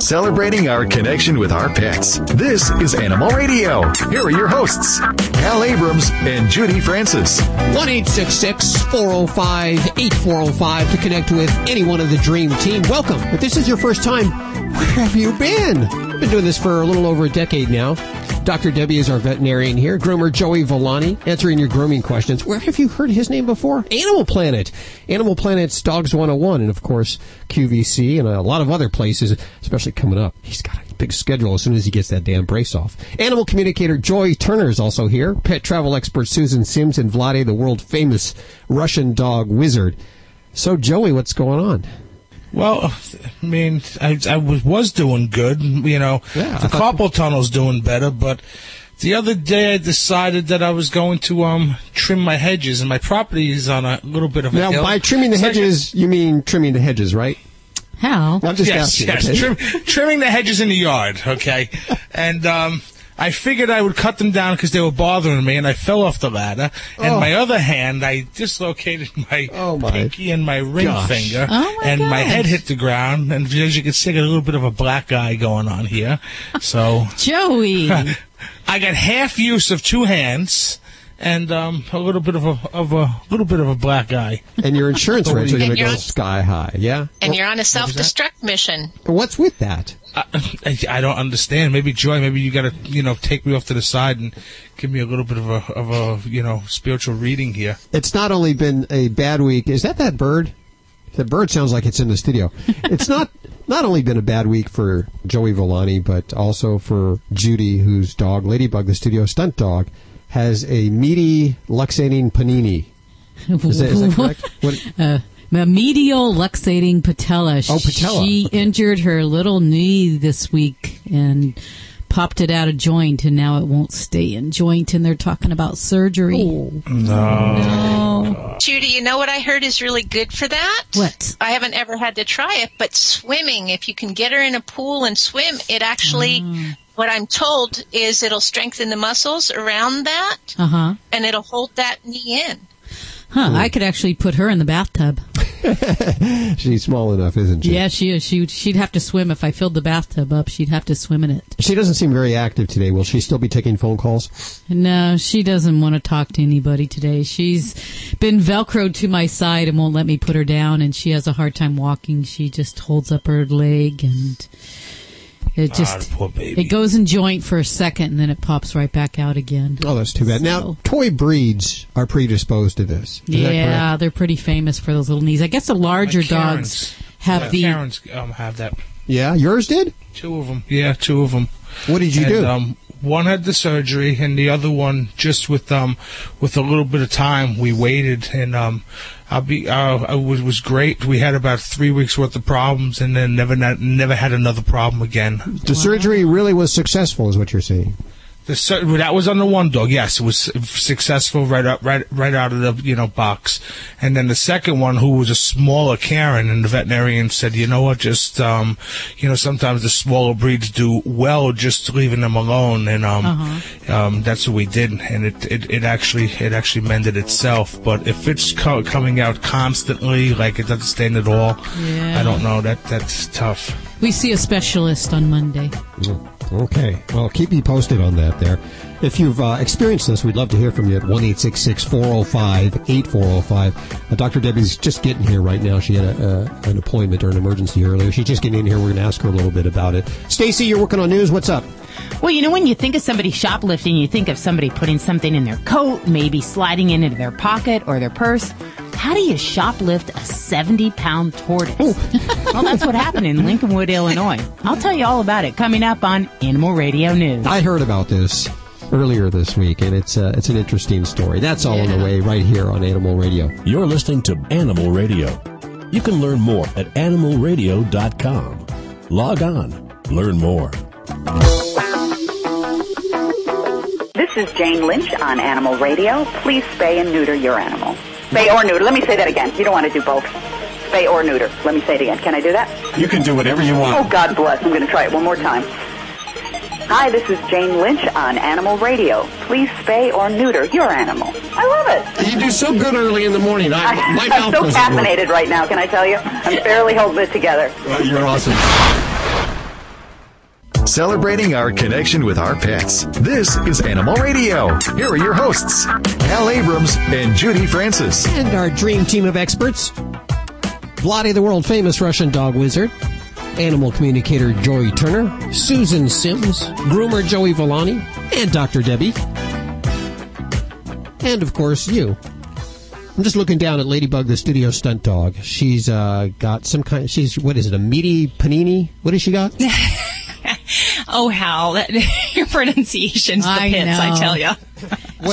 celebrating our connection with our pets. This is Animal Radio. Here are your hosts, Hal Abrams and Judy Francis. 1 405 8405 to connect with anyone of the Dream Team. Welcome. If this is your first time, where have you been? I've been doing this for a little over a decade now. Dr. Debbie is our veterinarian here. Groomer Joey Villani answering your grooming questions. Where have you heard his name before? Animal Planet. Animal Planet's Dogs 101 and of course QVC and a lot of other places, especially coming up. He's got a big schedule as soon as he gets that damn brace off. Animal communicator Joy Turner is also here. Pet travel expert Susan Sims and Vlade, the world famous Russian dog wizard. So Joey, what's going on? Well, I mean, I, I was, was doing good. You know, Yeah, I the thought- carpal tunnel's doing better, but the other day I decided that I was going to um trim my hedges, and my property is on a little bit of a Now, hill. by trimming the So I hedges, you mean trimming the hedges, right? How? I'm just yes, asking. yes, okay? trim, trimming the hedges in the yard. Okay, and um, I figured I would cut them down because they were bothering me, and I fell off the ladder. And Oh. my other hand, I dislocated my, Oh, my pinky and my ring gosh. finger, Oh, my and my gosh. head hit the ground. And as you can see, I got a little bit of a black eye going on here. So Joey. I got half use of two hands. And um, a little bit of a of a little bit of a black eye. And your insurance rates are going to go on- sky high. Yeah. And you're on a self-destruct mission. But What's with that? I, I, I don't understand. Maybe Joy, maybe you got to you know take me off to the side and give me a little bit of a of a you know spiritual reading here. It's not only been a bad week. Is that that bird? The bird sounds like it's in the studio. It's not not only been a bad week for Joey Villani, but also for Judy, whose dog Ladybug, the studio stunt dog, has a meaty luxating panini. Is that, is that correct? What, uh, a medial luxating patella. Oh, patella. She Okay. injured her little knee this week and popped it out of joint, and now it won't stay in joint. And they're talking about surgery. Oh. No. Judy, you know what I heard is really good for that? What? I haven't ever had to try it, but swimming, if you can get her in a pool and swim, it actually, Mm. What I'm told is it'll strengthen the muscles around that Uh huh. and it'll hold that knee in. Huh. I could actually put her in the bathtub. she's small enough, isn't she? Yeah, she is. She she'd have to swim if I filled the bathtub up. She'd have to swim in it. She doesn't seem very active today. Will she still be taking phone calls? No, she doesn't want to talk to anybody today. She's been velcroed to my side and won't let me put her down, and she has a hard time walking. She just holds up her leg, and it just ah, poor baby. it goes in joint for a second, and then it pops right back out again. Oh, that's too bad. Now, toy breeds are predisposed to this. Is that yeah, they're pretty famous for those little knees. I guess the larger Like dogs have Yeah, the. Cairns um, have that. Yeah, yours did. Two of them. Yeah, two of them. What did you and, do? Um, one had the surgery, and the other one just with um with a little bit of time we waited, and um I'll be uh, it was was great. We had about three weeks worth of problems, and then never never had another problem again. the surgery really was successful, is what you're saying. The sur- that was on the one dog. Yes, it was successful right up right right out of the you know box. And then the second one, who was a smaller Cairn, and the veterinarian said, you know what, just um, you know, sometimes the smaller breeds do well just leaving them alone, and um, um, that's what we did, and it, it it actually it actually mended itself. But if it's co- coming out constantly, like it doesn't stand at all, Yeah. I don't know. That that's tough. We see a specialist on Monday. Okay. Well, keep me posted on that there. If you've uh, experienced this, we'd love to hear from you at 1 405 8405. Uh, Dr. Debbie's just getting here right now. She had a, uh, an appointment or an emergency earlier. She's just getting in here. We're going to ask her a little bit about it. Stacy, you're working on news. What's up? Well, you know, when you think of somebody shoplifting, you think of somebody putting something in their coat, maybe sliding it into their pocket or their purse. How do you shoplift a 70 pound tortoise? well, that's what happened in Lincolnwood, Illinois. I'll tell you all about it coming up on Animal Radio News. I heard about this earlier this week, and it's uh, it's an interesting story. That's all on the way right here on Animal Radio. You're listening to Animal Radio. You can learn more at animalradio.com. Log on, learn more. This is Jane Lynch on Animal Radio. Please spay and neuter your animal. Spay or neuter. Let me say that again. You don't want to do both. Spay or neuter. Let me say it again. Can I do that? You can do whatever you want. Oh. God bless. I'm going to try it one more time. Hi, this is Jane Lynch on Animal Radio. Please spay or neuter your animal. I love it. You do so good early in the morning. I, my I'm mouth so doesn't work. caffeinated right now, can I tell you? I'm barely holding it together. Well, You're awesome. celebrating our connection with our pets. This is Animal Radio. Here are your hosts, Hal Abrams and Judy Francis. And our dream team of experts Vladi, the world famous Russian dog wizard, animal communicator Joy Turner, Susan Sims, groomer Joey Villani, and Dr. Debbie. And of course, you. I'm just looking down at Ladybug, the studio stunt dog. She's uh, got some kind. She's what is it? A meaty panini? What has she got? oh, Hal, that, your pronunciation's the I pits, I tell you.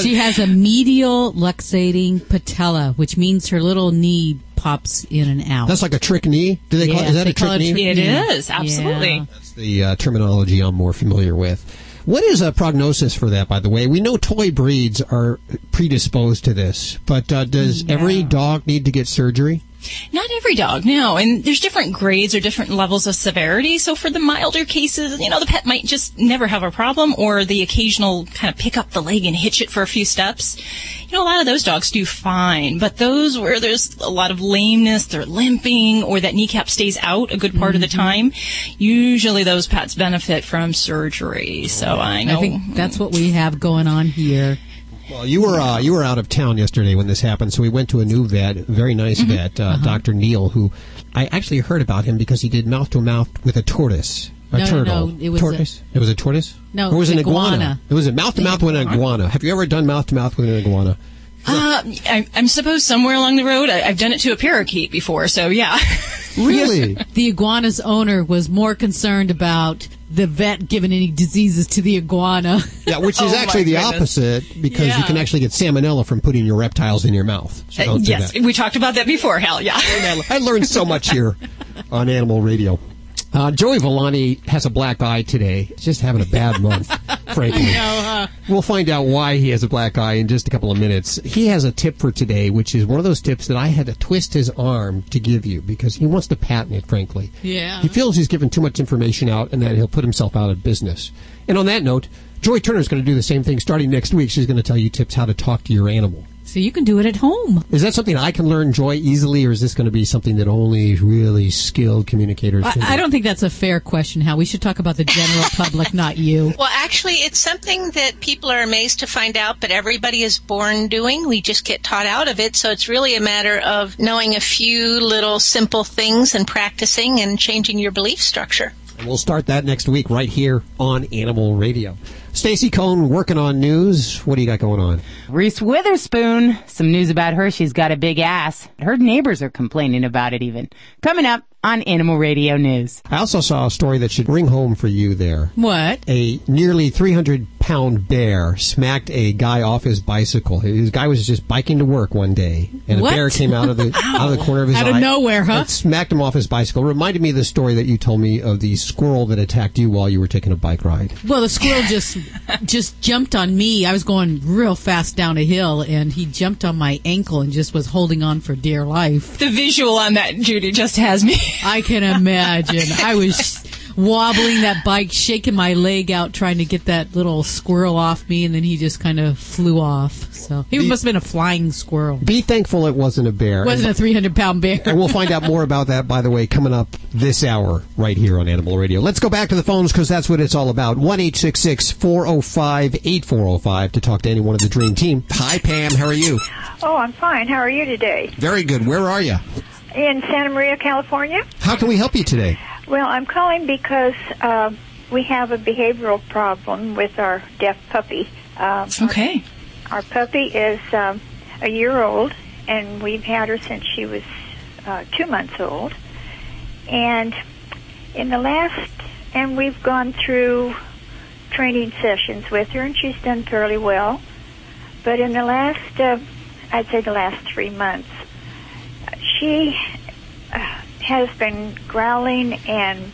She has a medial luxating patella, which means her little knee pops in and out. That's like a trick knee. Do they call Yeah, is that they a trick call it knee? trick It knee. is, absolutely. Yeah. That's the uh, terminology I'm more familiar with. What is a prognosis for that, by the way? We know toy breeds are predisposed to this, but uh, does every dog need to get surgery? Not every dog, no. And there's different grades or different levels of severity. So for the milder cases, you know, the pet might just never have a problem or the occasional kind of pick up the leg and hitch it for a few steps. You know, a lot of those dogs do fine. But those where there's a lot of lameness, they're limping, or that kneecap stays out a good part of the mm-hmm. time, usually those pets benefit from surgery. So I know. I think that's what we have going on here. Well, you were uh, you were out of town yesterday when this happened, so we went to a new vet, a very nice Mm-hmm. vet, uh, Uh-huh. Dr. Neil, who I actually heard about him because he did mouth to mouth with a tortoise. A No, no, turtle. no, it was a- tortoise. it was a tortoise. No, or was it an iguana? iguana. It was a mouth to mouth with an iguana. Have you ever done mouth to mouth with an iguana? Uh, I, I'm supposed somewhere along the road. I, I've done it to a parakeet before, so yeah. Really? The iguana's owner was more concerned about the vet giving any diseases to the iguana. yeah, which is Oh, actually the goodness. opposite because you can actually get salmonella from putting your reptiles in your mouth. So uh, do yes, we talked about that before, Hal. Yeah. I learned so much here on Animal Radio. Uh, Joey Villani has a black eye today. He's just having a bad month, frankly. We'll find out why he has a black eye in just a couple of minutes. He has a tip for today, which is one of those tips that I had to twist his arm to give you because he wants to patent it, frankly. Yeah. He feels he's given too much information out and that he'll put himself out of business. And on that note, Joy Turner's going to do the same thing starting next week. She's going to tell you tips how to talk to your animal. So you can do it at home. Is that something I can learn joy easily, or is this going to be something that only really skilled communicators I, can do? I don't think that's a fair question, How We should talk about the general public, not you. Well, actually, it's something that people are amazed to find out, but everybody is born doing. We just get taught out of it. So it's really a matter of knowing a few little simple things and practicing and changing your belief structure. And we'll start that next week right here on Animal Radio. Stacy Cohn working on news. What do you got going on? Reese Witherspoon. Some news about her. She's got a big ass. Her neighbors are complaining about it even. Coming up on Animal Radio News. I also saw a story that should ring home for you there. What? A nearly 300 pound bear smacked a guy off his bicycle. His guy was just biking to work one day, and What? a bear came out of the out of the corner of his Out of nowhere, huh? and smacked him off his bicycle. Reminded me of the story that you told me of the squirrel that attacked you while you were taking a bike ride. Well, the squirrel just just jumped on me. I was going real fast down a hill, and he jumped on my ankle and just was holding on for dear life. The visual on that, Judy, just has me. I can imagine. I was wobbling that bike, shaking my leg out, trying to get that little squirrel off me, and then he just kind of flew off. So he must have been a flying squirrel. Be thankful it wasn't a bear. It Wasn't a 300 pound bear. And we'll find out more about that, by the way, coming up this hour right here on Animal Radio. Let's go back to the phones because that's what it's all about. 1 405 8405 to talk to anyone of the Dream Team. Hi, Pam. How are you? Oh, I'm fine. How are you today? Very good. Where are you? In Santa Maria, California? How can we help you today? Well, I'm calling because uh, we have a behavioral problem with our deaf puppy. Um, Okay. Our puppy is um, a year old, and we've had her since she was uh, two months old. And in the last, and we've gone through training sessions with her, and she's done fairly well. But in the last, uh, I'd say the last three months, she uh, has been growling and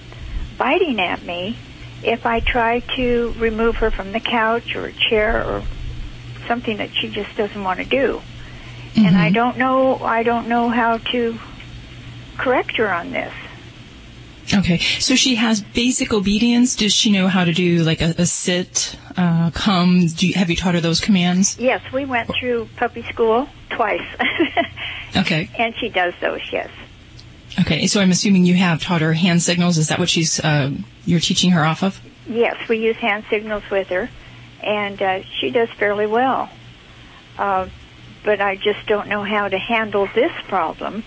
biting at me if I try to remove her from the couch or a chair or something that she just doesn't want to do. And I don't know I don't know how to correct her on this. Okay. So she has basic obedience. Does she know how to do like a, a sit, uh, come? Do you, have you taught her those commands? Yes, we went through puppy school twice. Okay. and she does those, yes. Okay. So I'm assuming you have taught her hand signals. Is that what she's uh, you're teaching her off of? yes, we use hand signals with her, and uh, she does fairly well. Uh, but I just don't know how to handle this problem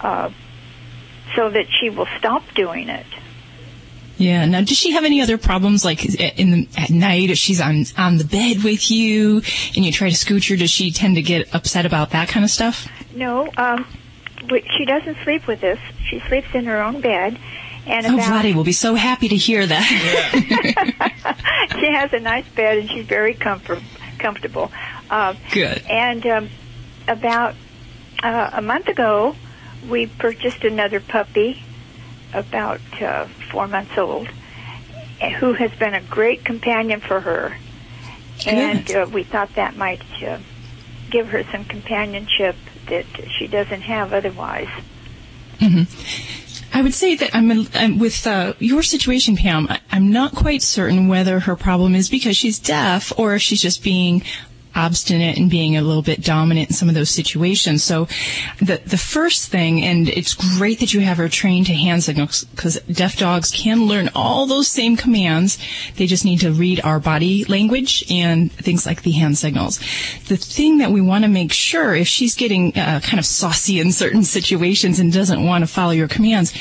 uh, so that she will stop doing it. Yeah. Now, does she have any other problems, like in the, at night, if she's on on the bed with you and you try to scooch her? Does she tend to get upset about that kind of stuff? No, um, she doesn't sleep with us. She sleeps in her own bed. And oh, about, Vladdy will be so happy to hear that. Yeah. she has a nice bed and she's very comfort, comfortable. Uh, Good. And um, about uh, a month ago, we purchased another puppy, about uh, four months old, who has been a great companion for her. And uh, we thought that might uh, give her some companionship that she doesn't have otherwise. hmm I would say that I'm, I'm with uh, your situation, Pam. I, I'm not quite certain whether her problem is because she's deaf or if she's just being obstinate and being a little bit dominant in some of those situations. So the the first thing, and it's great that you have her trained to hand signals because deaf dogs can learn all those same commands. They just need to read our body language and things like the hand signals. The thing that we want to make sure if she's getting uh, kind of saucy in certain situations and doesn't want to follow your commands,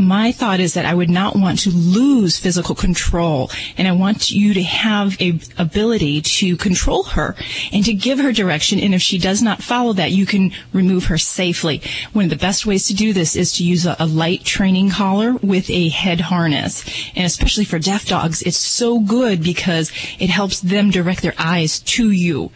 my thought is that I would not want to lose physical control and I want you to have a ability to control her and to give her direction and if she does not follow that you can remove her safely. One of the best ways to do this is to use a, a light training collar with a head harness and especially for deaf dogs it's so good because it helps them direct their eyes to you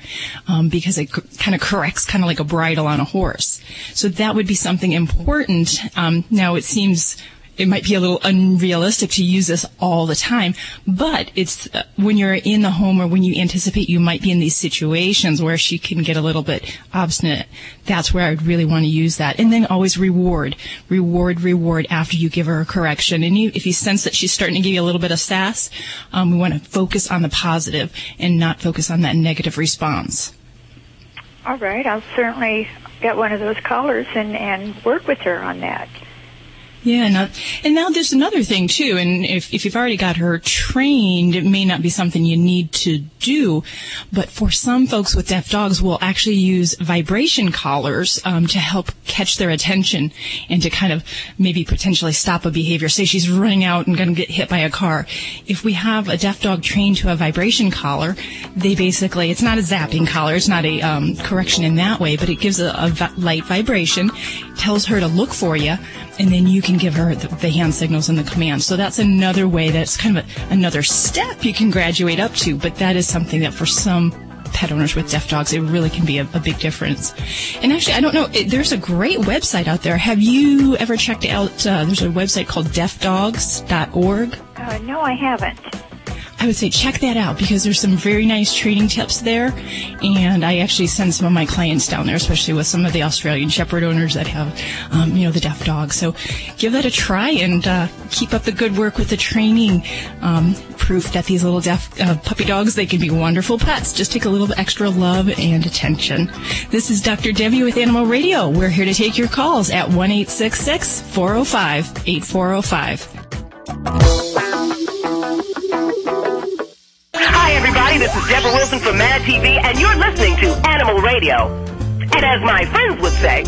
um, because it kind of corrects kind of like a bridle on a horse. So that would be something important. Um, now it seems it might be a little unrealistic to use this all the time, but it's uh, when you're in the home or when you anticipate you might be in these situations where she can get a little bit obstinate. That's where I'd really want to use that. And then always reward, reward, reward after you give her a correction. And you, if you sense that she's starting to give you a little bit of sass, um, we want to focus on the positive and not focus on that negative response. All right, I'll certainly get one of those collars and, and work with her on that. Yeah, now, and now there's another thing too, and if, if you've already got her trained, it may not be something you need to do, but for some folks with deaf dogs, we'll actually use vibration collars um, to help catch their attention and to kind of maybe potentially stop a behavior. Say she's running out and going to get hit by a car. If we have a deaf dog trained to a vibration collar, they basically, it's not a zapping collar, it's not a um, correction in that way, but it gives a light vibration, tells her to look for you, and then you can give her the, hand signals and the commands. So that's another way that's kind of a, another step you can graduate up to, but that is something that for some pet owners with deaf dogs, it really can be a, a big difference. And actually, I don't know, it, there's a great website out there. Have you ever checked out, uh, there's a website called deafdogs.org? Uh, no, I haven't. I would say check that out because there's some very nice training tips there. And I actually send some of my clients down there, especially with some of the Australian Shepherd owners that have, um, you know, the deaf dogs. So give that a try and uh, keep up the good work with the training. Um, proof that these little deaf uh, puppy dogs, they can be wonderful pets. Just take a little extra love and attention. This is Dr. Debbie with Animal Radio. We're here to take your calls at 1 405 8405. This is Deborah Wilson from Mad TV, and you're listening to Animal Radio. And as my friends would say,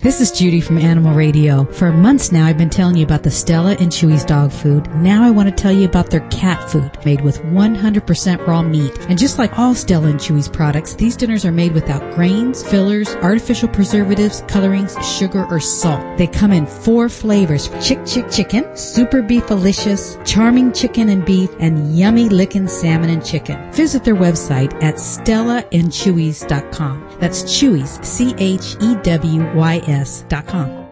This is Judy from Animal Radio. For months now, I've been telling you about the Stella and Chewy's dog food. Now I want to tell you about their cat food, made with 100% raw meat. And just like all Stella and Chewy's products, these dinners are made without grains, fillers, artificial preservatives, colorings, sugar, or salt. They come in four flavors, Chick Chick Chicken, Super Beefalicious, Charming Chicken and Beef, and Yummy Lickin' Salmon and Chicken. Visit their website at stellaandchewy's.com. That's Chewy's, C-H-E-W-Y-S dot com.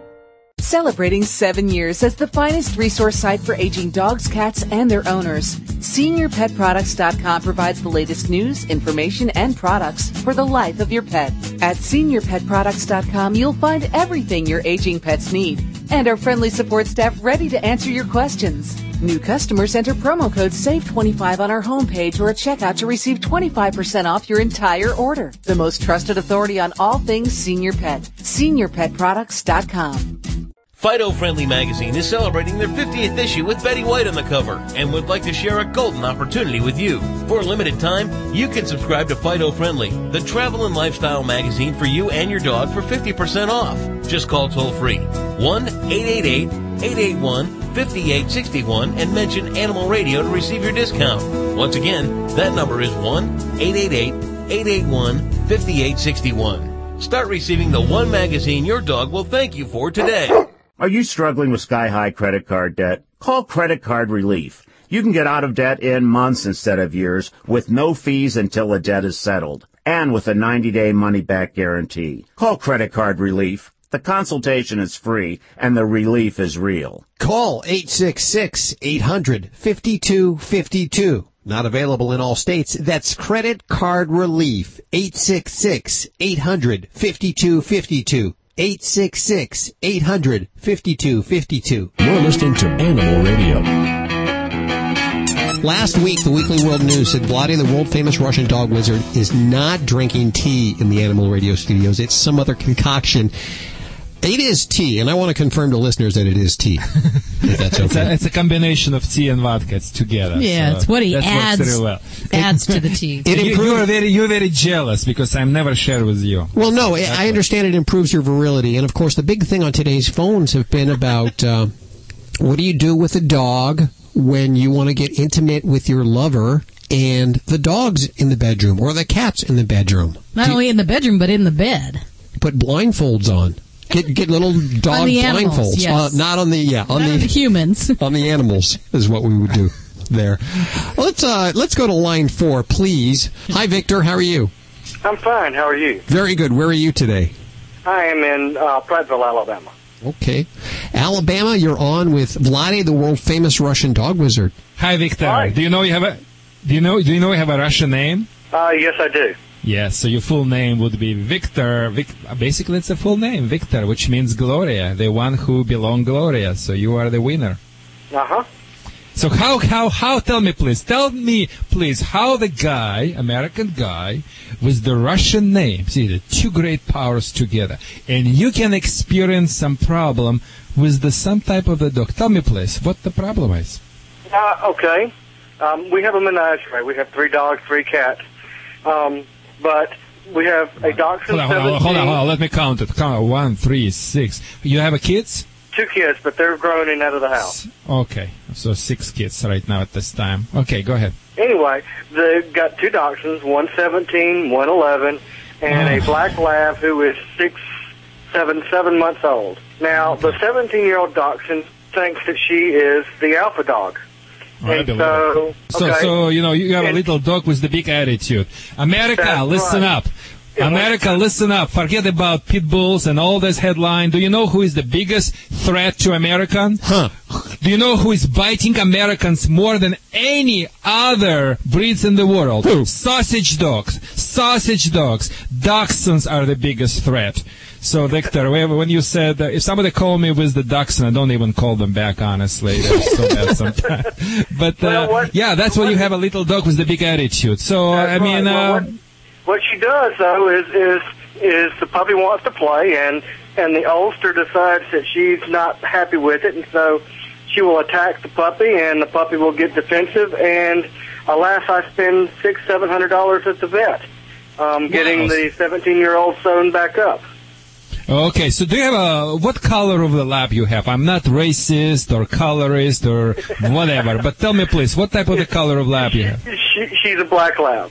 Celebrating seven years as the finest resource site for aging dogs, cats, and their owners, SeniorPetProducts.com provides the latest news, information, and products for the life of your pet. At SeniorPetProducts.com, you'll find everything your aging pets need, and our friendly support staff ready to answer your questions. New customers enter promo code SAVE25 on our homepage or at checkout to receive 25% off your entire order. The most trusted authority on all things senior pet. SeniorPetProducts.com. Fido Friendly Magazine is celebrating their 50th issue with Betty White on the cover and would like to share a golden opportunity with you. For a limited time, you can subscribe to Fido Friendly, the travel and lifestyle magazine for you and your dog for 50% off. Just call toll free 1-888-881-5861 and mention Animal Radio to receive your discount. Once again, that number is 1-888-881-5861. Start receiving the one magazine your dog will thank you for today. Are you struggling with sky high credit card debt? Call Credit Card Relief. You can get out of debt in months instead of years with no fees until the debt is settled and with a 90 day money back guarantee. Call Credit Card Relief. The consultation is free and the relief is real. Call 866-800-5252. Not available in all states. That's Credit Card Relief. 866-800-5252. 866-800-5252. You're listening to Animal Radio. Last week, the Weekly World News said Vladi, the world famous Russian dog wizard, is not drinking tea in the Animal Radio studios. It's some other concoction. It is tea, and I want to confirm to listeners that it is tea. if that's It's, a, it's a combination of tea and vodka. It's together. Yeah, so it's what he that works adds very well. adds to the tea. It you, improves- you are very you're very jealous because I'm never shared with you. Well, no, I I understand it improves your virility, and of course, the big thing on today's phones have been about uh, what do you do with a dog when you want to get intimate with your lover, and the dog's in the bedroom or the cat's in the bedroom. Not only in the bedroom, but in the bed. Put blindfolds on. Get get little dog On the animals, blindfolds. yes. Uh, not on the yeah on Not the, on the humans. on the animals is what we would do there. Let's uh, let's go to line four, please. Hi, Victor. How are you? I'm fine. How are you? Very good. Where are you today? I am in uh, Prattville, Alabama. Okay. Alabama, you're on with Vladi, the world famous Russian dog wizard. Hi, Victor. Hi. Do you know you have a do you know do you know you have a Russian name? Uh, yes, I do. Yes. So your full name would be Victor. Vic, basically, it's a full name, Victor, which means Gloria, the one who belong Gloria. So you are the winner. Uh huh. So how how how? Tell me, please. Tell me, please, how the guy, American guy, with the Russian name, see the two great powers together, and you can experience some problem with the some type of the dog. Tell me, please, what the problem is. Uh, okay. Um, we have a menagerie. We have three dogs, three cats. Um, but we have a dachshund Hold on, hold on, hold on, hold on. Let me count it. Count it. one, three, six. You have a kids? two kids, but they're grown and out of the house. Okay, so six kids right now at this time. Okay, go ahead. Anyway, they've got two dachshunds, one 17, one 11, and a Oh. black lab who is six, seven, seven months old. Now, the 17-year-old dachshund thinks that she is the alpha dog. I so, it. So, so you know, you have a little dog with the big attitude. America, That's listen right. up. America, listen up. Forget about pit bulls and all this headline. Do you know who is the biggest threat to Americans? Huh. Do you know who is biting Americans more than any other breeds in the world? Sausage dogs. Sausage dogs. Dachshunds are the biggest threat. So, Victor, when when you said, uh, if somebody called me with the ducks, and I don't even call them back, honestly. So bad sometimes. But, uh, yeah, that's why you have a little dog with the big attitude. So, I mean, Well, uh, what, what she does though is is is the puppy wants to play, and and the oldster decides that she's not happy with it, and so she will attack the puppy, and the puppy will get defensive, and alas, I spend six seven hundred dollars at the vet, um, getting Wow. the seventeen year old sewn back up. Okay, so do you have a what color of the lab you have? I'm not racist or colorist or whatever, but tell me please, what type of the color of lab you have? She, she's a black lab.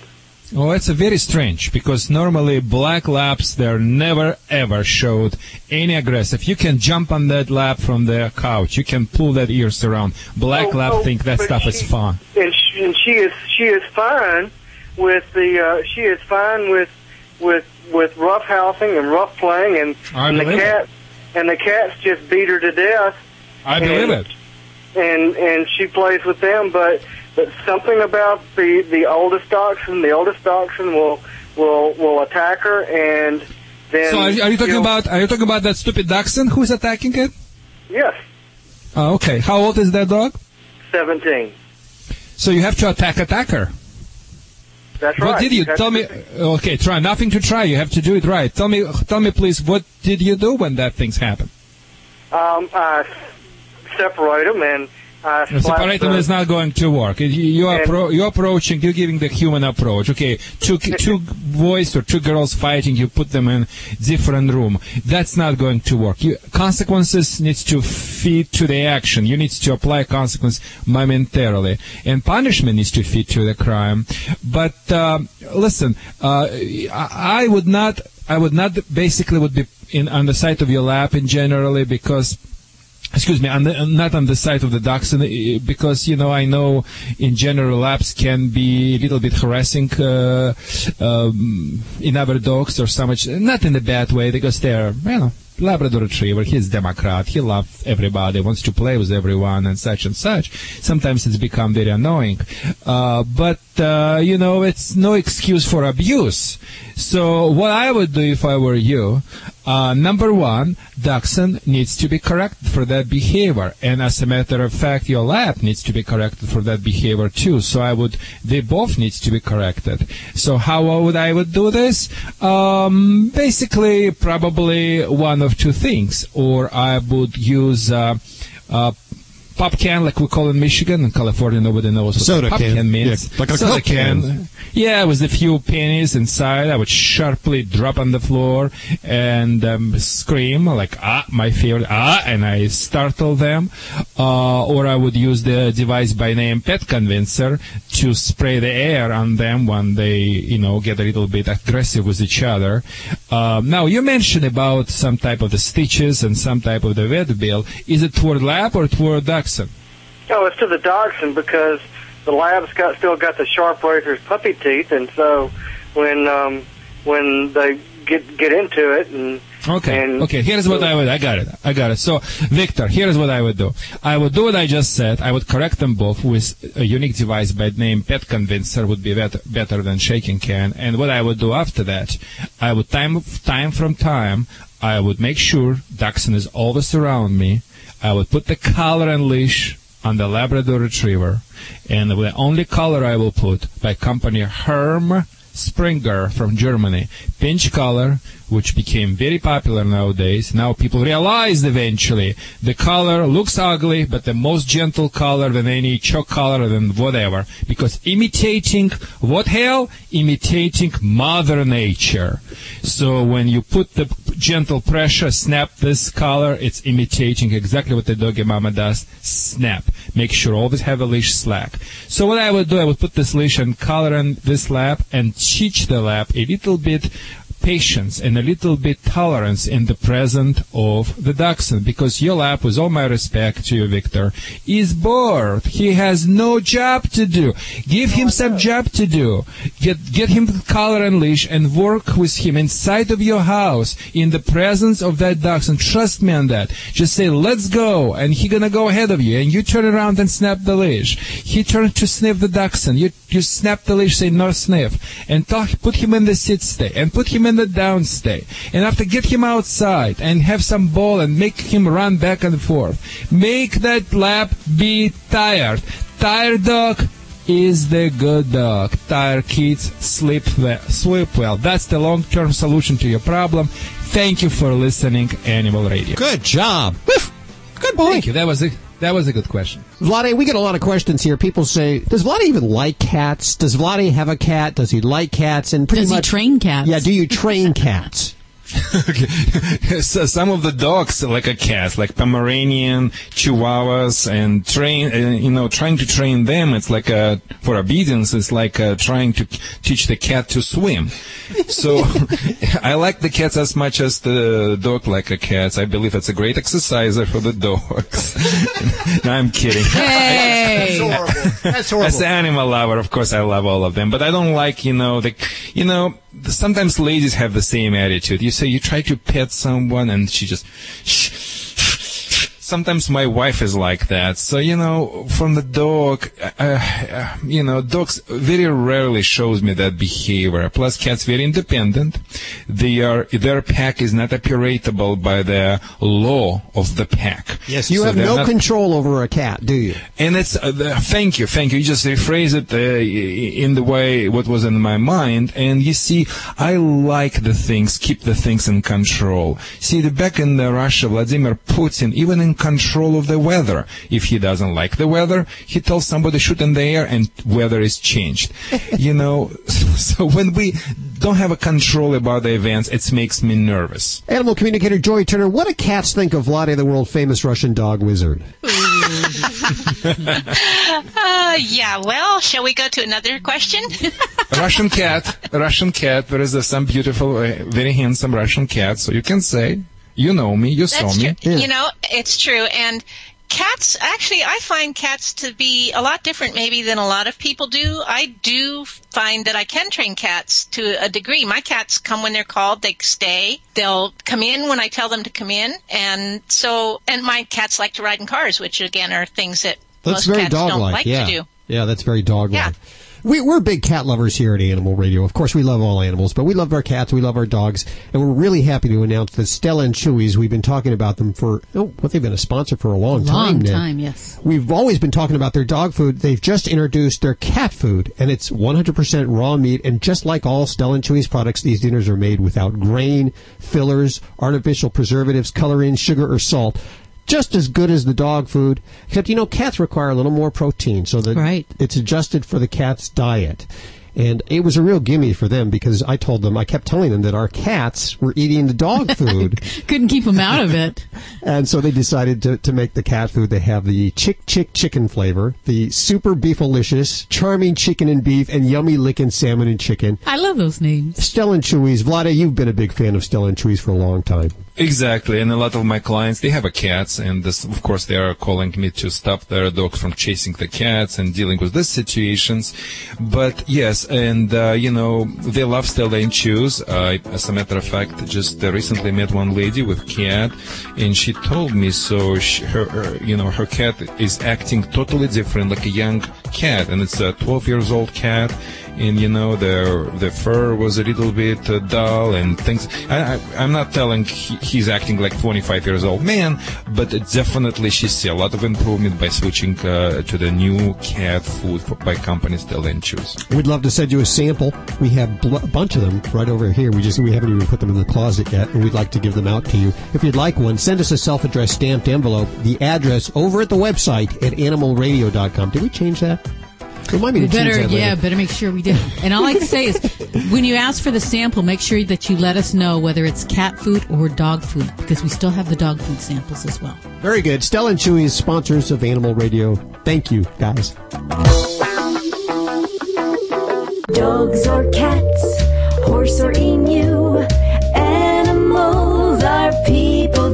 Oh, it's a very strange because normally black labs they're never ever showed any aggressive. You can jump on that lab from the couch. You can pull that ears around. Black Oh, lab oh, think that stuff is fun. and she, and she is she is fine with the uh, she is fine with with with rough housing and rough playing and, and the it. and the cats just beat her to death I and- believe it. and and she plays with them but but something about the the oldest dachshund the oldest dachshund will will will attack her and then So are, you- are you talking about are you talking about that stupid dachshund who's attacking it? yes Oh, okay. How old is that dog? 17 So you have to attack attacker. That's What right did you have tell me? Okay, try nothing to try. You have to do it right. Tell me, tell me, please. What did you do when that things happened? um, I separate them and The slap is not going to work. You- You are pro- you're approaching, you're giving the human approach. Okay, two two boys or two girls fighting, you put them in different room. That's not going to work. You, consequences needs to feed to the action. You need to apply consequence momentarily, and punishment needs to feed to the crime. But um, listen, uh, I, I would not. I would not basically would be in on the side of your lap in generally because excuse me, on the, not on the side of the dachshund, eh, because you know I know in general laps can be a little bit harassing uh, um, in other dogs or so much, not in a bad way because they're you know. Labrador Retriever, he's Democrat, he loves everybody, wants to play with everyone and such and such. Sometimes it's become very annoying. Uh, but, uh, you know, it's no excuse for abuse. So what I would do if I were you, uh, number one, Dachshund needs to be corrected for that behavior. And as a matter of fact, your lab needs to be corrected for that behavior too. So I would, they both needs to be corrected. So how would I would do this? Um, basically, probably one of two things. Or I would use, uh, uh, pop can like we call in Michigan. and California, nobody knows what Soda pop can. can, means. Yeah, like a Soda Coke can. Yeah, with a few pennies inside, I would sharply drop on the floor and um, scream like ah, my favorite ah, and I startle them. Uh, or I would use the device by name Pet Convincer to spray the air on them when they, you know, get a little bit aggressive with each other. Um, now you mentioned about some type of the stitches and some type of the vet bill. Is it toward lap or toward dachshund? Oh, it's to the dachshund because the lab's got still got the sharp razor's puppy teeth, and so when um, when they get get into it and Okay. and okay. Here's what I would. I got it. I got it. So, Victor, here's what I would do. I would do what I just said. I would correct them both with a unique device by the name Pet Convincer would be better, better than shaking can. And what I would do after that, I would time time from time. I would make sure Dachshund is always around me. I would put the collar and leash on the Labrador Retriever, and the only collar I will put by company Herm Sprenger from Germany, pinch collar, which became very popular nowadays. Now people realized eventually the color looks ugly, but the most gentle color than any choke color than whatever, because imitating what hell? Imitating Mother Nature. So when you put the gentle pressure, snap this color, it's imitating exactly what the doggy mama does. Snap. Make sure always have a leash slack. So what I would do, I would put this leash and collar on this lap and teach the lap a little bit patience and a little bit tolerance in the present of the dachshund because your lap, with all my respect to you, Victor, is bored. He has no job to do. Give him some job to do. Get get him collar and leash and work with him inside of your house in the presence of that dachshund. Trust me on that. Just say, let's go, and he gonna go ahead of you, and you turn around and snap the leash. He turns to sniff the dachshund. You you snap the leash, say no sniff, and talk, put him in the sit stay, and put him in the down stay, and after get him outside and have some ball and make him run back and forth. Make that lap be tired. Tired dog is the good dog. Tired kids sleep well. Sleep well. That's the long-term solution to your problem. Thank you for listening, Animal Radio. Good job. Good boy. Thank you. That was a that was a good question. Vlade, we get a lot of questions here. People say, does Vlade even like cats? Does Vlade have a cat? Does he like cats? And pretty Does he much, train cats? Yeah, do you train cats? so some of the dogs like a cat, like Pomeranian, Chihuahuas, and train, uh, you know, trying to train them, it's like a, for obedience, it's like uh, trying to teach the cat to swim. So I like the cats as much as the dog like a cat. I believe it's a great exerciser for the dogs. no, I'm kidding. That's horrible. That's horrible. As an animal lover, of course, I love all of them, but I don't like, you know, the, you know, sometimes ladies have the same attitude. You say you try to pet someone and she just sometimes my wife is like that. So, you know, from the dog, uh, uh, you know, dogs very rarely shows me that behavior. Plus, cats very independent. They are, their pack is not operatable by the law of the pack. Yes, you So have no not- control over a cat, do you? and it's uh, the, thank you, thank you. You just rephrase it uh, in the way what was in my mind, and you see, I like the things, keep the things in control. See, the back in Russia, Vladimir Putin even in control of the weather. If he doesn't like the weather, he tells somebody shoot in the air, and weather is changed. you know, so when we don't have a control about the events, it makes me nervous. Animal communicator Joy Turner, what do cats think of Vlade, the world famous Russian dog wizard? Uh, yeah, well, shall we go to another question? Russian cat, Russian cat. There is uh, some beautiful, uh, very handsome Russian cat. So you can say, you know me, you saw me. true. You know, it's true. And cats, actually, I find cats to be a lot different maybe than a lot of people do. I do find that I can train cats to a degree. My cats come when they're called, they stay. They'll come in when I tell them to come in. And so, and my cats like to ride in cars, which again are things that That's most very cats dog don't like. yeah. to do. Yeah, that's very dog like. Yeah. We, we're big cat lovers here at Animal Radio. Of course, we love all animals, but we love our cats, we love our dogs, and we're really happy to announce that Stella and Chewy's, we've been talking about them for, oh, well, they've been a sponsor for a long, time Long time, yes. We've always been talking about their dog food. They've just introduced their cat food, and it's 100% raw meat. And just like all Stella and Chewy's products, these dinners are made without grain, fillers, artificial preservatives, coloring, sugar, or salt. Just as good as the dog food, except you know cats require a little more protein, so that Right. it's adjusted for the cat's diet. And it was a real gimme for them because I told them, I kept telling them that our cats were eating the dog food. Couldn't keep them out of it. And so they decided to, to make the cat food. They have the chick chick chicken flavor, the super beefalicious, charming chicken and beef, and yummy licking salmon and chicken. I love those names. Stella and Chewy's. Vlada, you've been a big fan of Stella and Chewy's for a long time. Exactly, and a lot of my clients they have a cats, and this, of course they are calling me to stop their dogs from chasing the cats and dealing with these situations. But yes, and uh, you know they love Stella and Chews. Uh, as a matter of fact, just uh, recently met one lady with cat, and she told me so. She, her, her, you know, her cat is acting totally different, like a young cat, and it's a 12 years old cat. And you know the the fur was a little bit uh, dull and things. I, I'm not telling he, he's acting like 25 years old man, but definitely she see a lot of improvement by switching uh, to the new cat food for, by company Stella and choose. We'd love to send you a sample. We have bl- a bunch of them right over here. We just we haven't even put them in the closet yet, and we'd like to give them out to you. If you'd like one, send us a self-addressed stamped envelope. The address over at the website at animalradio.com. Did we change that? Remind me We to change better, that later. yeah, better make sure we do. And all I can say is, when you ask for the sample, make sure that you let us know whether it's cat food or dog food, because we still have the dog food samples as well. Very good. Stella and Chewy is sponsors of Animal Radio. Thank you, guys. Dogs or cats, horse or emu, animals are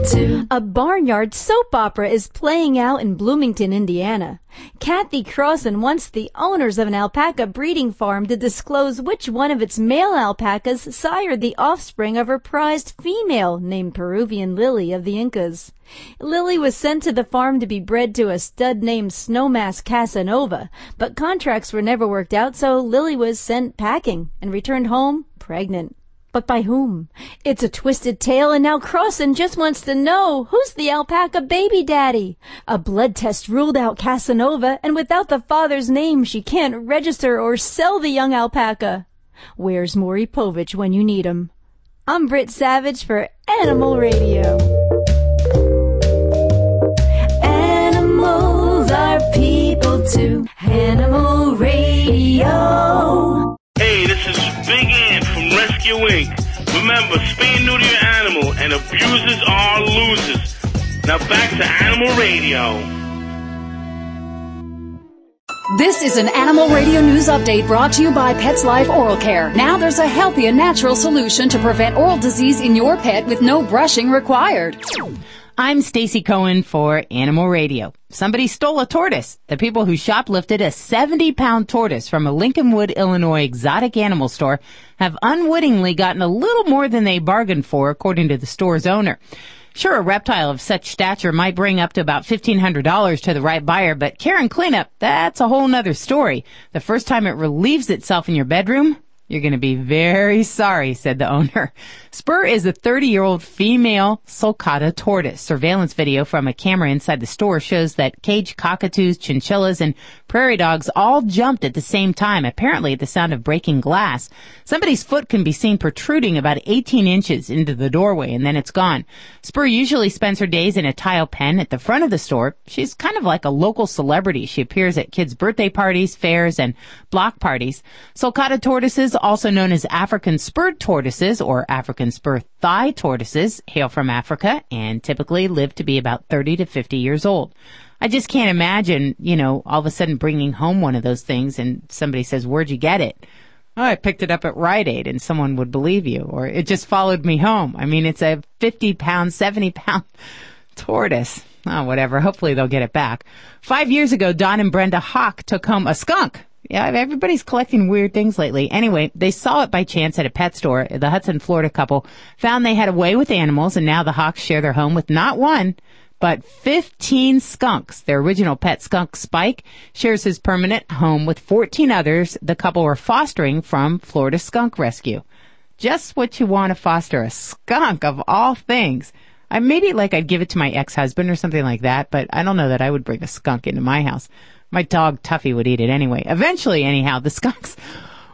too. A barnyard soap opera is playing out in Bloomington, Indiana. Kathy Crossan wants the owners of an alpaca breeding farm to disclose which one of its male alpacas sired the offspring of her prized female named Peruvian Lily of the Incas. Lily was sent to the farm to be bred to a stud named Snowmass Casanova, but contracts were never worked out, so Lily was sent packing and returned home pregnant. But by whom? It's a twisted tale, and now Crossan just wants to know who's the alpaca baby daddy. A blood test ruled out Casanova, and without the father's name, she can't register or sell the young alpaca. Where's Maury Povich when you need him? I'm Britt Savage for Animal Radio. Animals are people too. Animal Radio. Hey, this is Big Ant from Rescue Inc. Remember, spay and neuter your animal, and abusers are losers. Now back to Animal Radio. This is an Animal Radio News Update brought to you by PetzLife Oral Care. Now there's a healthy and natural solution to prevent oral disease in your pet with no brushing required. I'm Stacy Cohen for Animal Radio. Somebody stole a tortoise. The people who shoplifted a 70 pound tortoise from a Lincolnwood, Illinois exotic animal store have unwittingly gotten a little more than they bargained for according to the store's owner. Sure, a reptile of such stature might bring up to about $1,500 to the right buyer, but care and cleanup, that's a whole nother story. The first time it relieves itself in your bedroom, you're going to be very sorry, said the owner. Spur is a 30-year-old female sulcata tortoise. Surveillance video from a camera inside the store shows that caged cockatoos, chinchillas, and prairie dogs all jumped at the same time, apparently at the sound of breaking glass. Somebody's foot can be seen protruding about 18 inches into the doorway, and then it's gone. Spur usually spends her days in a tile pen at the front of the store. She's kind of like a local celebrity. She appears at kids' birthday parties, fairs, and block parties. Sulcata tortoises, also known as African spurred tortoises or African spur thigh tortoises, hail from Africa and typically live to be about 30 to 50 years old. I just can't imagine, you know, all of a sudden bringing home one of those things and somebody says, where'd you get it? Oh, I picked it up at Rite Aid and someone would believe you or it just followed me home. I mean, it's a 50 pound, 70 pound tortoise. Oh, whatever. Hopefully they'll get it back. Five years ago, Don and Brenda Hawk took home a skunk. Yeah, everybody's collecting weird things lately. Anyway, they saw it by chance at a pet store. The Hudson, Florida couple found they had a way with animals and now the Hawks share their home with not one, but 15 skunks. Their original pet skunk, Spike, shares his permanent home with 14 others the couple are fostering from Florida Skunk Rescue. Just what you want to foster, a skunk of all things. I maybe like I'd give it to my ex-husband or something like that, but I don't know that I would bring a skunk into my house. My dog Tuffy would eat it anyway. Eventually, anyhow, the skunks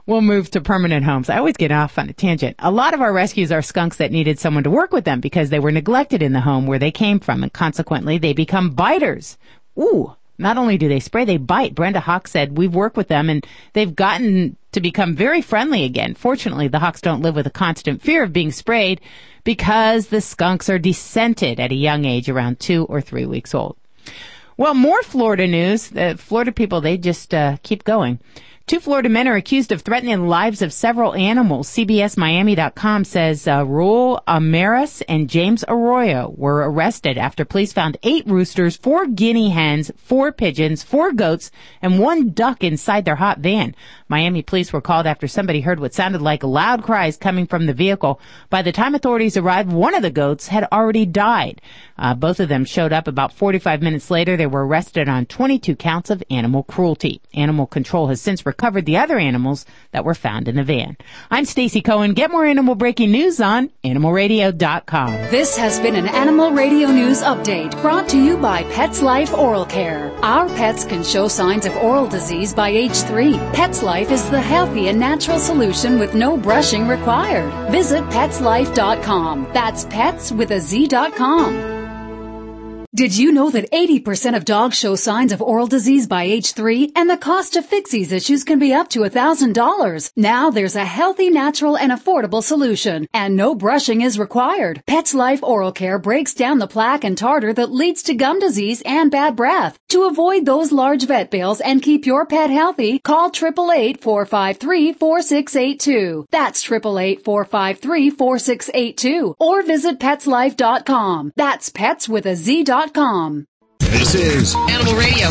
will move to permanent homes. I always get off on a tangent. A lot of our rescues are skunks that needed someone to work with them because they were neglected in the home where they came from and consequently they become biters. Ooh. Not only do they spray, they bite. Brenda Hawk said, we've worked with them and they've gotten to become very friendly again. Fortunately, the Hawks don't live with a constant fear of being sprayed because the skunks are descented at a young age around two or three weeks old. Well, more Florida news. The Florida people, they just uh, keep going. Two Florida men are accused of threatening the lives of several animals. CBSMiami.com says uh, Raul Amaris and James Arroyo were arrested after police found eight roosters, four guinea hens, four pigeons, four goats, and one duck inside their hot van. Miami police were called after somebody heard what sounded like loud cries coming from the vehicle. By the time authorities arrived, one of the goats had already died. Uh, both of them showed up about 45 minutes later. They were arrested on 22 counts of animal cruelty. Animal control has since recovered the other animals that were found in the van. I'm Stacy Cohen. Get more animal breaking news on animalradio.com. This has been an Animal Radio News Update brought to you by PetzLife Oral Care. Our pets can show signs of oral disease by age three. PetzLife is the healthy and natural solution with no brushing required. Visit petzlife.com. That's pets with a Z.com. Did you know that 80% of dogs show signs of oral disease by age 3 and the cost to fix these issues can be up to $1,000? Now there's a healthy, natural, and affordable solution and no brushing is required. PetzLife Oral Care breaks down the plaque and tartar that leads to gum disease and bad breath. To avoid those large vet bills and keep your pet healthy, call 888-453-4682. That's 888-453-4682 or visit petzlife.com. That's pets with a Z dot com. This is Animal Radio.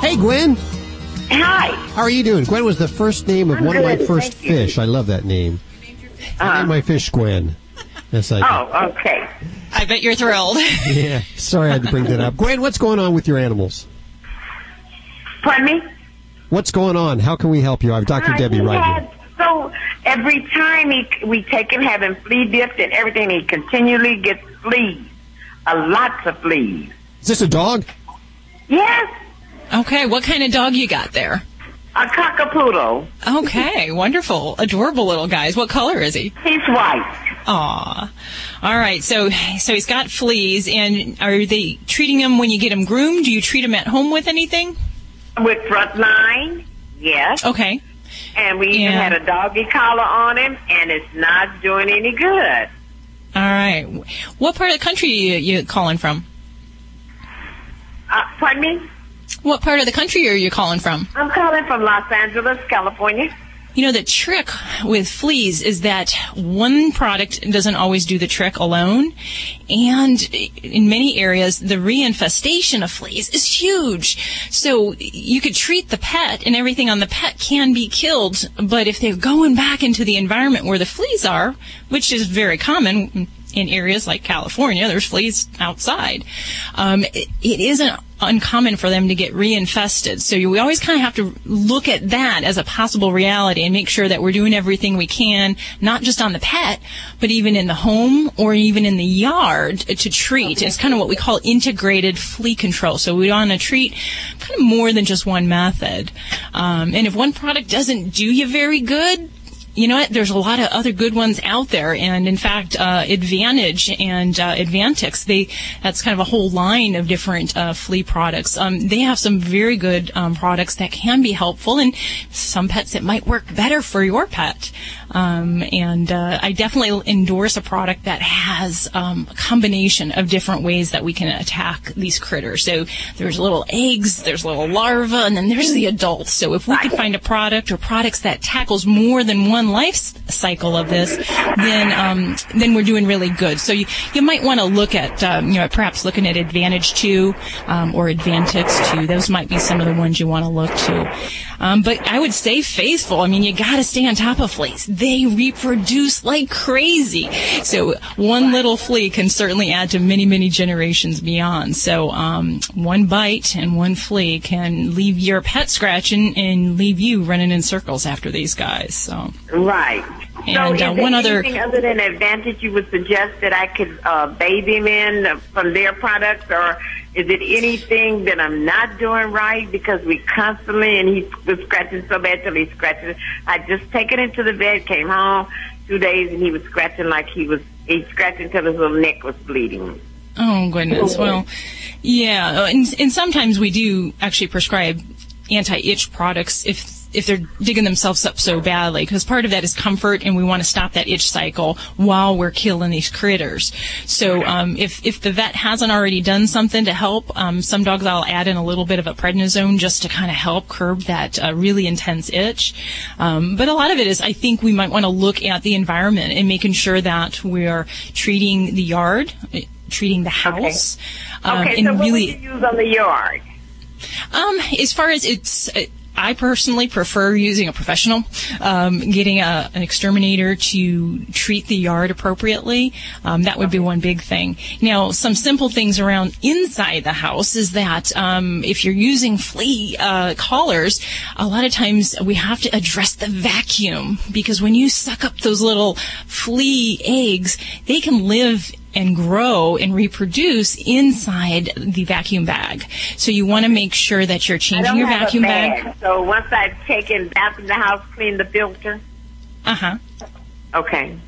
Hey, Gwen. Hi. How are you doing? Gwen was the first name of I'm one of my first thank you. fish. I love that name. I Uh, named my fish Gwen. Yes, I did. oh, okay. I bet you're thrilled. Yeah. Sorry I had to bring that up. Gwen, what's going on with your animals? Pardon me? What's going on? How can we help you? I have Dr. Uh, Debbie he right had- here. So every time he, we take him having flea dipped and everything, he continually gets fleas. A lots of fleas. Is this a dog? Yes, Okay, what kind of dog you got there? a cockapoodle. Okay, wonderful. Adorable little guys. What color is he? He's white. Aw. All right, so so he's got fleas, and are they treating him when you get him groomed? Do you treat him at home with anything? With frontline, yes. Okay. And we even Yeah. had a doggy collar on him, and it's not doing any good. All right. What part of the country you, you calling from? Uh, pardon me? What part of the country are you calling from? I'm calling from Los Angeles, California. You know, the trick with fleas is that one product doesn't always do the trick alone. And in many areas, the reinfestation of fleas is huge. So you could treat the pet and everything on the pet can be killed. But if they're going back into the environment where the fleas are, which is very common in areas like California, there's fleas outside. Um, it, it isn't uncommon for them to get reinfested. So we always kind of have to look at that as a possible reality and make sure that we're doing everything we can, not just on the pet, but even in the home or even in the yard to treat. It's kind of what we call integrated flea control. So we want to treat kind of more than just one method. Um, and if one product doesn't do you very good, you know what? There's a lot of other good ones out there, and in fact, uh, Advantage and uh, Advantix, they that's kind of a whole line of different uh, flea products. Um, they have some very good um, products that can be helpful, and some pets it might work better for your pet. Um, and uh, I definitely endorse a product that has um, a combination of different ways that we can attack these critters. So there's little eggs, there's little larvae, and then there's the adults. So if we can find a product or products that tackles more than one life cycle of this, then um, then we're doing really good. So you, you might want to look at um, you know perhaps looking at Advantage 2 um, or Advantix 2. Those might be some of the ones you want to look to. Um, but I would say faithful. I mean, you got to stay on top of fleas. They reproduce like crazy. So one little flea can certainly add to many, many generations beyond. So um, one bite and one flea can leave your pet scratching and leave you running in circles after these guys. So Right. And, so, uh, is there one other- anything other than Advantage you would suggest that I could uh, bathe him in from their products, or is it anything that I'm not doing right because we constantly and he was scratching so bad till he scratched. It. I just taken him to the vet, came home two days, and he was scratching like he was he scratched until his little neck was bleeding. Oh goodness. Well, yeah, and, and sometimes we do actually prescribe anti-itch products if if they're digging themselves up so badly because part of that is comfort and we want to stop that itch cycle while we're killing these critters. So um, if if the vet hasn't already done something to help um, some dogs i'll add in a little bit of a prednisone just to kind of help curb that uh, really intense itch. Um, but a lot of it is i think we might want to look at the environment and making sure that we're treating the yard uh, treating the house um, okay, and so what really would you use on the yard? um, as far as it's, uh, I personally prefer using a professional, um, getting a, an exterminator to treat the yard appropriately. Um, that would be one big thing. Now, some simple things around inside the house is that um, if you're using flea uh, collars, a lot of times we have to address the vacuum because when you suck up those little flea eggs, they can live and grow and reproduce inside the vacuum bag. So you want to make sure that you're changing your vacuum bag, bag. So once I've taken back in the house, clean the filter. Uh huh. Okay.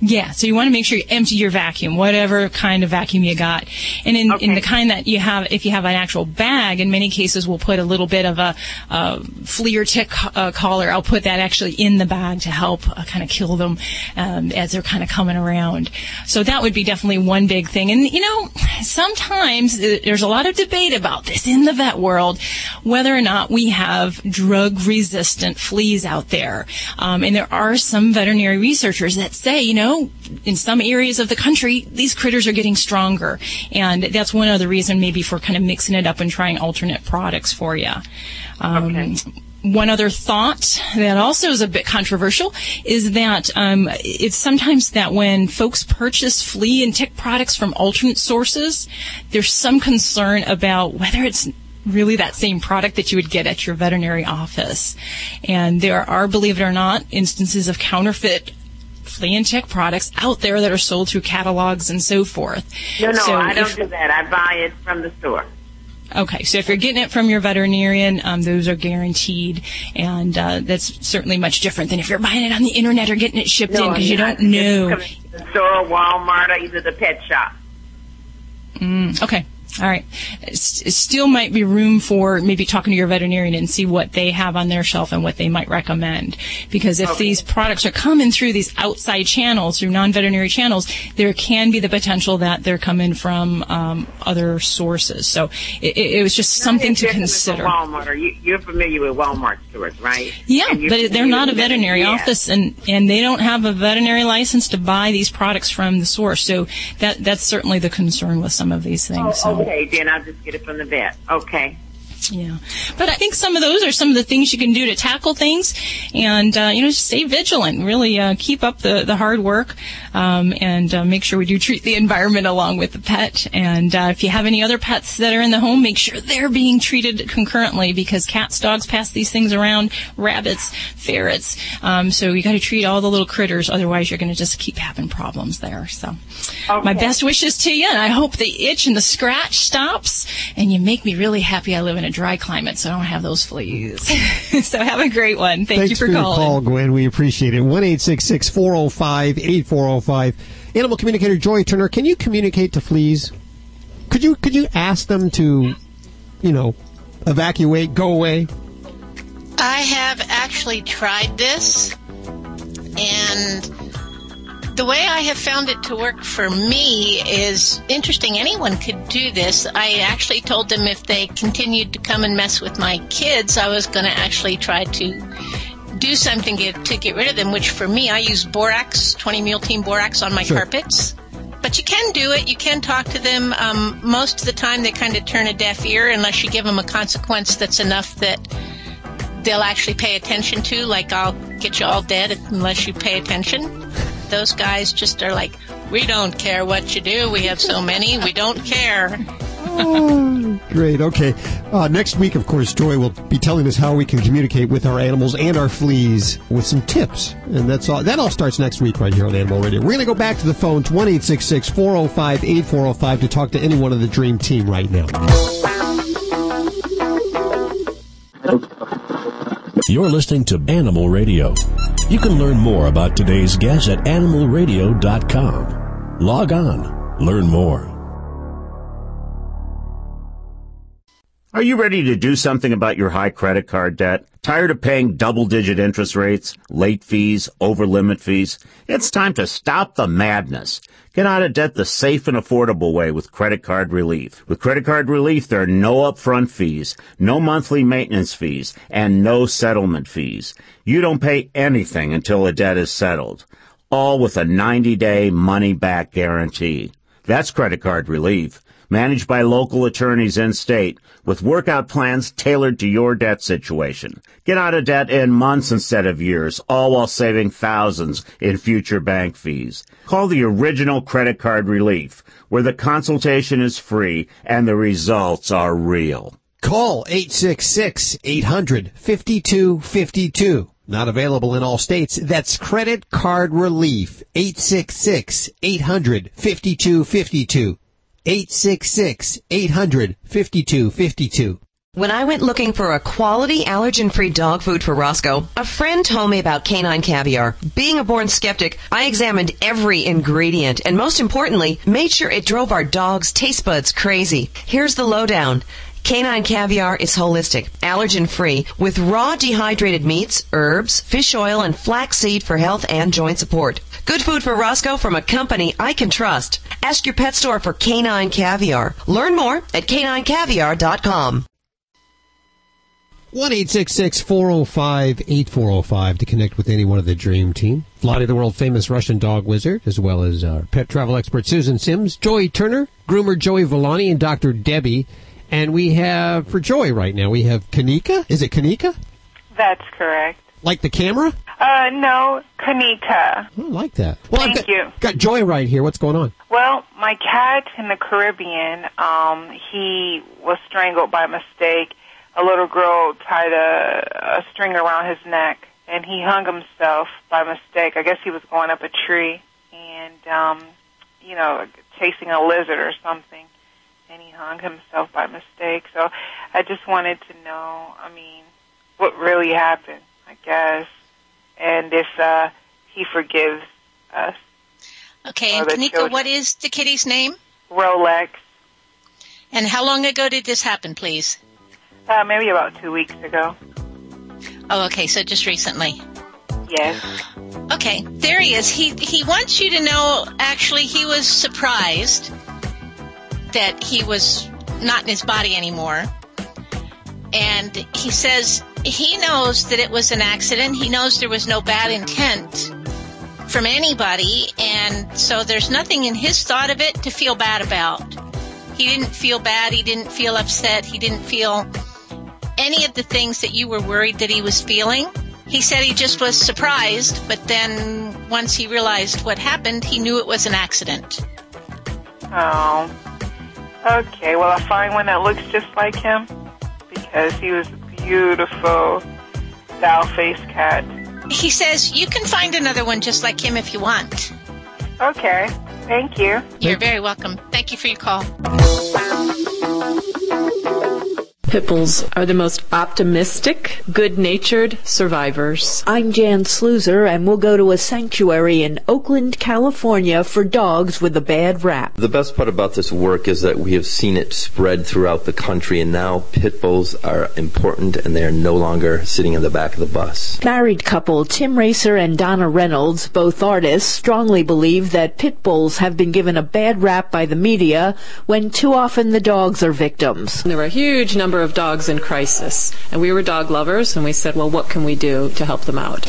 Yeah, so you want to make sure you empty your vacuum, whatever kind of vacuum you got. And in, in the kind that you have, if you have an actual bag, in many cases we'll put a little bit of a, a flea or tick uh, collar. I'll put that actually in the bag to help uh, kind of kill them um, as they're kind of coming around. So that would be definitely one big thing. And you know, sometimes uh, there's a lot of debate about this in the vet world, whether or not we have drug-resistant fleas out there. Um, and there are some veterinary researchers that say, you know, in some areas of the country, these critters are getting stronger. And that's one other reason maybe for kind of mixing it up and trying alternate products for you. Um, One other thought that also is a bit controversial is that um, it's sometimes that when folks purchase flea and tick products from alternate sources, there's some concern about whether it's really that same product that you would get at your veterinary office. And there are, believe it or not, instances of counterfeit tick products out there that are sold through catalogs and so forth. No, no, So I don't if- do that. I buy it from the store. Okay, so if you're getting it from your veterinarian, um, those are guaranteed, and uh, that's certainly much different than if you're buying it on the internet or getting it shipped in because you don't know. store, Walmart, or either the pet shop. Mm, okay. All right. S- Still might be room for maybe talking to your veterinarian and see what they have on their shelf and what they might recommend. Because if these products are coming through these outside channels, through non-veterinary channels, there can be the potential that they're coming from um, other sources. So it, it was just something to consider. Walmart. Or you, you're familiar with Walmart stores, right? Yeah, but they're not a veterinary yeah. office, and and they don't have a veterinary license to buy these products from the source. So that that's certainly the concern with some of these things. Oh, so. okay, then I'll just get it from the vet. Okay. Yeah, but I think some of those are some of the things you can do to tackle things, and uh, you know, just stay vigilant. Really, uh, keep up the the hard work, um, and uh, make sure we do treat the environment along with the pet. And uh, if you have any other pets that are in the home, make sure they're being treated concurrently because cats, dogs pass these things around, rabbits, ferrets. Um, so you got to treat all the little critters, otherwise you're going to just keep having problems there. So, my best wishes to you, and I hope the itch and the scratch stops, and you make me really happy. I live in a dry climate, so I don't have those fleas. so have a great one. Thank Thanks you for, your calling. call, Gwen. We appreciate it. One eight six six four zero five eight four zero five. Animal communicator Joy Turner, can you communicate to fleas? Could you could you ask them to, you know, evacuate, go away? I have actually tried this, and the way I have found it to work for me is interesting. Anyone could do this. I actually told them if they continued to come and mess with my kids, I was going to actually try to do something get, to get rid of them, which for me, I use borax, 20 mule team borax on my Sure. carpets. But you can do it. You can talk to them. Um, most of the time, they kind of turn a deaf ear unless you give them a consequence that's enough that they'll actually pay attention to. Like, I'll get you all dead unless you pay attention. Those guys just are like, we don't care what you do. We have so many. We don't care. Oh, great. Okay. Uh, next week, of course, Joy will be telling us how we can communicate with our animals and our fleas with some tips. And that's all. That all starts next week right here on Animal Radio. We're going to go back to the phones, 1 405 8405 to talk to any one of the Dream Team right now. You're listening to Animal Radio. You can learn more about today's guest at animalradio.com. Log on, learn more. Are you ready to do something about your high credit card debt? Tired of paying double digit interest rates, late fees, over limit fees? It's time to stop the madness. Get out of debt the safe and affordable way with credit card relief. With credit card relief, there are no upfront fees, no monthly maintenance fees, and no settlement fees. You don't pay anything until a debt is settled. All with a 90 day money back guarantee. That's credit card relief managed by local attorneys in state with workout plans tailored to your debt situation. Get out of debt in months instead of years, all while saving thousands in future bank fees. Call the original credit card relief, where the consultation is free and the results are real. Call 866 800 5252. Not available in all states. That's Credit Card Relief. 866 800 5252. 866 800 5252. When I went looking for a quality allergen-free dog food for Roscoe, a friend told me about canine caviar. Being a born skeptic, I examined every ingredient and most importantly, made sure it drove our dog's taste buds crazy. Here's the lowdown. Canine caviar is holistic, allergen-free, with raw dehydrated meats, herbs, fish oil, and flaxseed for health and joint support. Good food for Roscoe from a company I can trust. Ask your pet store for canine caviar. Learn more at caninecaviar.com. 1 405 8405 to connect with any one of the Dream Team. Vladi, the world famous Russian dog wizard, as well as our pet travel expert Susan Sims, Joey Turner, groomer Joey Villani, and Dr. Debbie. And we have, for Joy right now, we have Kanika. Is it Kanika? That's correct. Like the camera? Uh, no, Kanika. I like that. Well, Thank I've got, you. got Joy right here. What's going on? Well, my cat in the Caribbean, um, he was strangled by mistake. A little girl tied a, a string around his neck, and he hung himself by mistake. I guess he was going up a tree and, um, you know, chasing a lizard or something, and he hung himself by mistake. So I just wanted to know, I mean, what really happened, I guess, and if uh, he forgives us. Okay, and Kanika, children. what is the kitty's name? Rolex. And how long ago did this happen, please? Uh, maybe about two weeks ago. Oh, okay, so just recently. Yes. Okay, there he is. He he wants you to know. Actually, he was surprised that he was not in his body anymore, and he says he knows that it was an accident. He knows there was no bad intent from anybody, and so there's nothing in his thought of it to feel bad about. He didn't feel bad. He didn't feel upset. He didn't feel any of the things that you were worried that he was feeling. He said he just was surprised, but then once he realized what happened, he knew it was an accident. Oh. Okay, well, I find one that looks just like him because he was beautiful doll face cat. He says you can find another one just like him if you want. Okay, thank you. You're very welcome. Thank you for your call. Pit bulls are the most optimistic, good-natured survivors. I'm Jan Sluizer, and we'll go to a sanctuary in Oakland, California for dogs with a bad rap. The best part about this work is that we have seen it spread throughout the country, and now pit bulls are important and they are no longer sitting in the back of the bus. Married couple Tim Racer and Donna Reynolds, both artists, strongly believe that pit bulls have been given a bad rap by the media when too often the dogs are victims. There were a huge number of dogs in crisis, and we were dog lovers, and we said, well, what can we do to help them out?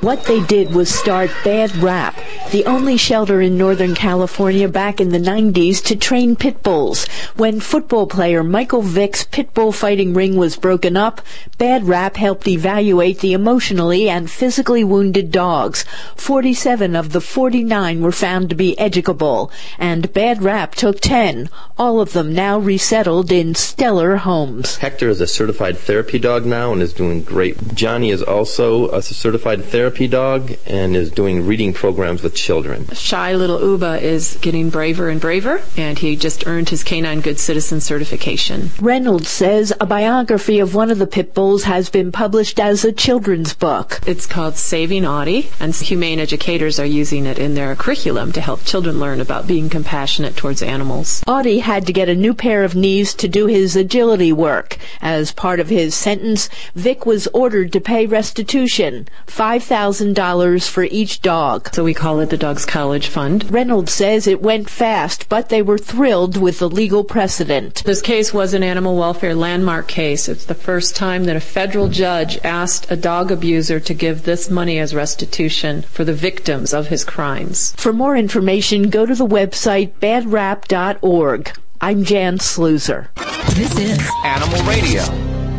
What they did was start Bad Rap, the only shelter in Northern California back in the 90s to train pit bulls. When football player Michael Vick's pit bull fighting ring was broken up, Bad Rap helped evaluate the emotionally and physically wounded dogs. 47 of the 49 were found to be educable, and Bad Rap took 10, all of them now resettled in stellar homes. Hector is a certified therapy dog now and is doing great. Johnny is also a certified therapy dog and is doing reading programs with children. Shy little Uba is getting braver and braver, and he just earned his Canine Good Citizen certification. Reynolds says a biography of one of the pit bulls has been published as a children's book. It's called Saving Audie, and humane educators are using it in their curriculum to help children learn about being compassionate towards animals. Audie had to get a new pair of knees to do his agility work. As part of his sentence, Vick was ordered to pay restitution, $5,000 for each dog. So we call it the Dog's College Fund. Reynolds says it went fast, but they were thrilled with the legal precedent. This case was an animal welfare landmark case. It's the first time that a federal judge asked a dog abuser to give this money as restitution for the victims of his crimes. For more information, go to the website badrap.org. I'm Jan Sluizer. This is Animal Radio.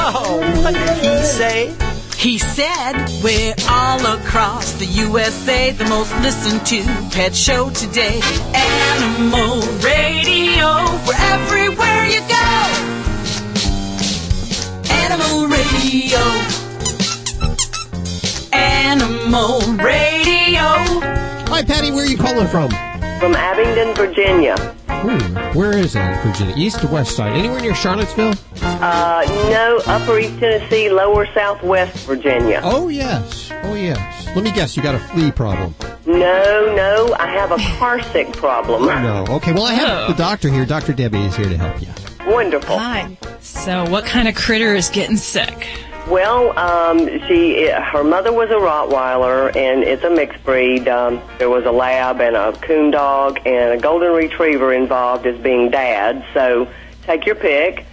Oh, what did he say? He said, We're all across the USA, the most listened to pet show today. Animal Radio, we're everywhere you go. Animal Radio. Animal Radio. Hi, Patty. Where are you calling from? From Abingdon, Virginia. Ooh, where is that Virginia? East or west side? Anywhere near Charlottesville? Uh, no, Upper East Tennessee, Lower Southwest Virginia. Oh, yes. Oh, yes. Let me guess, you got a flea problem. No, no, I have a car sick problem. No. Okay, well, I have the doctor here. Dr. Debbie is here to help you. Wonderful. Hi. So, what kind of critter is getting sick? Well, um, she, her mother was a Rottweiler, and it's a mixed breed. Um, there was a lab and a coon dog and a golden retriever involved as being dad. So take your pick.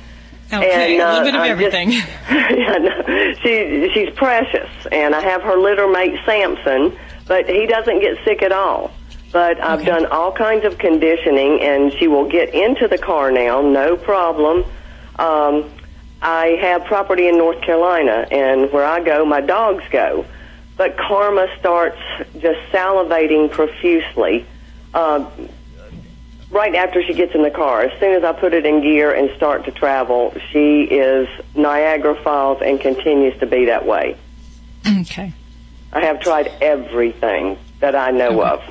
Okay, and, a uh, little bit of I'm everything. Just, yeah, no, she she's precious, and I have her litter mate Samson, but he doesn't get sick at all. But I've done all kinds of conditioning, and she will get into the car now, no problem. Um, I have property in North Carolina, and where I go, my dogs go. But Karma starts just salivating profusely. Uh, right after she gets in the car, as soon as I put it in gear and start to travel, she is Niagara Falls and continues to be that way. Okay. I have tried everything that I know of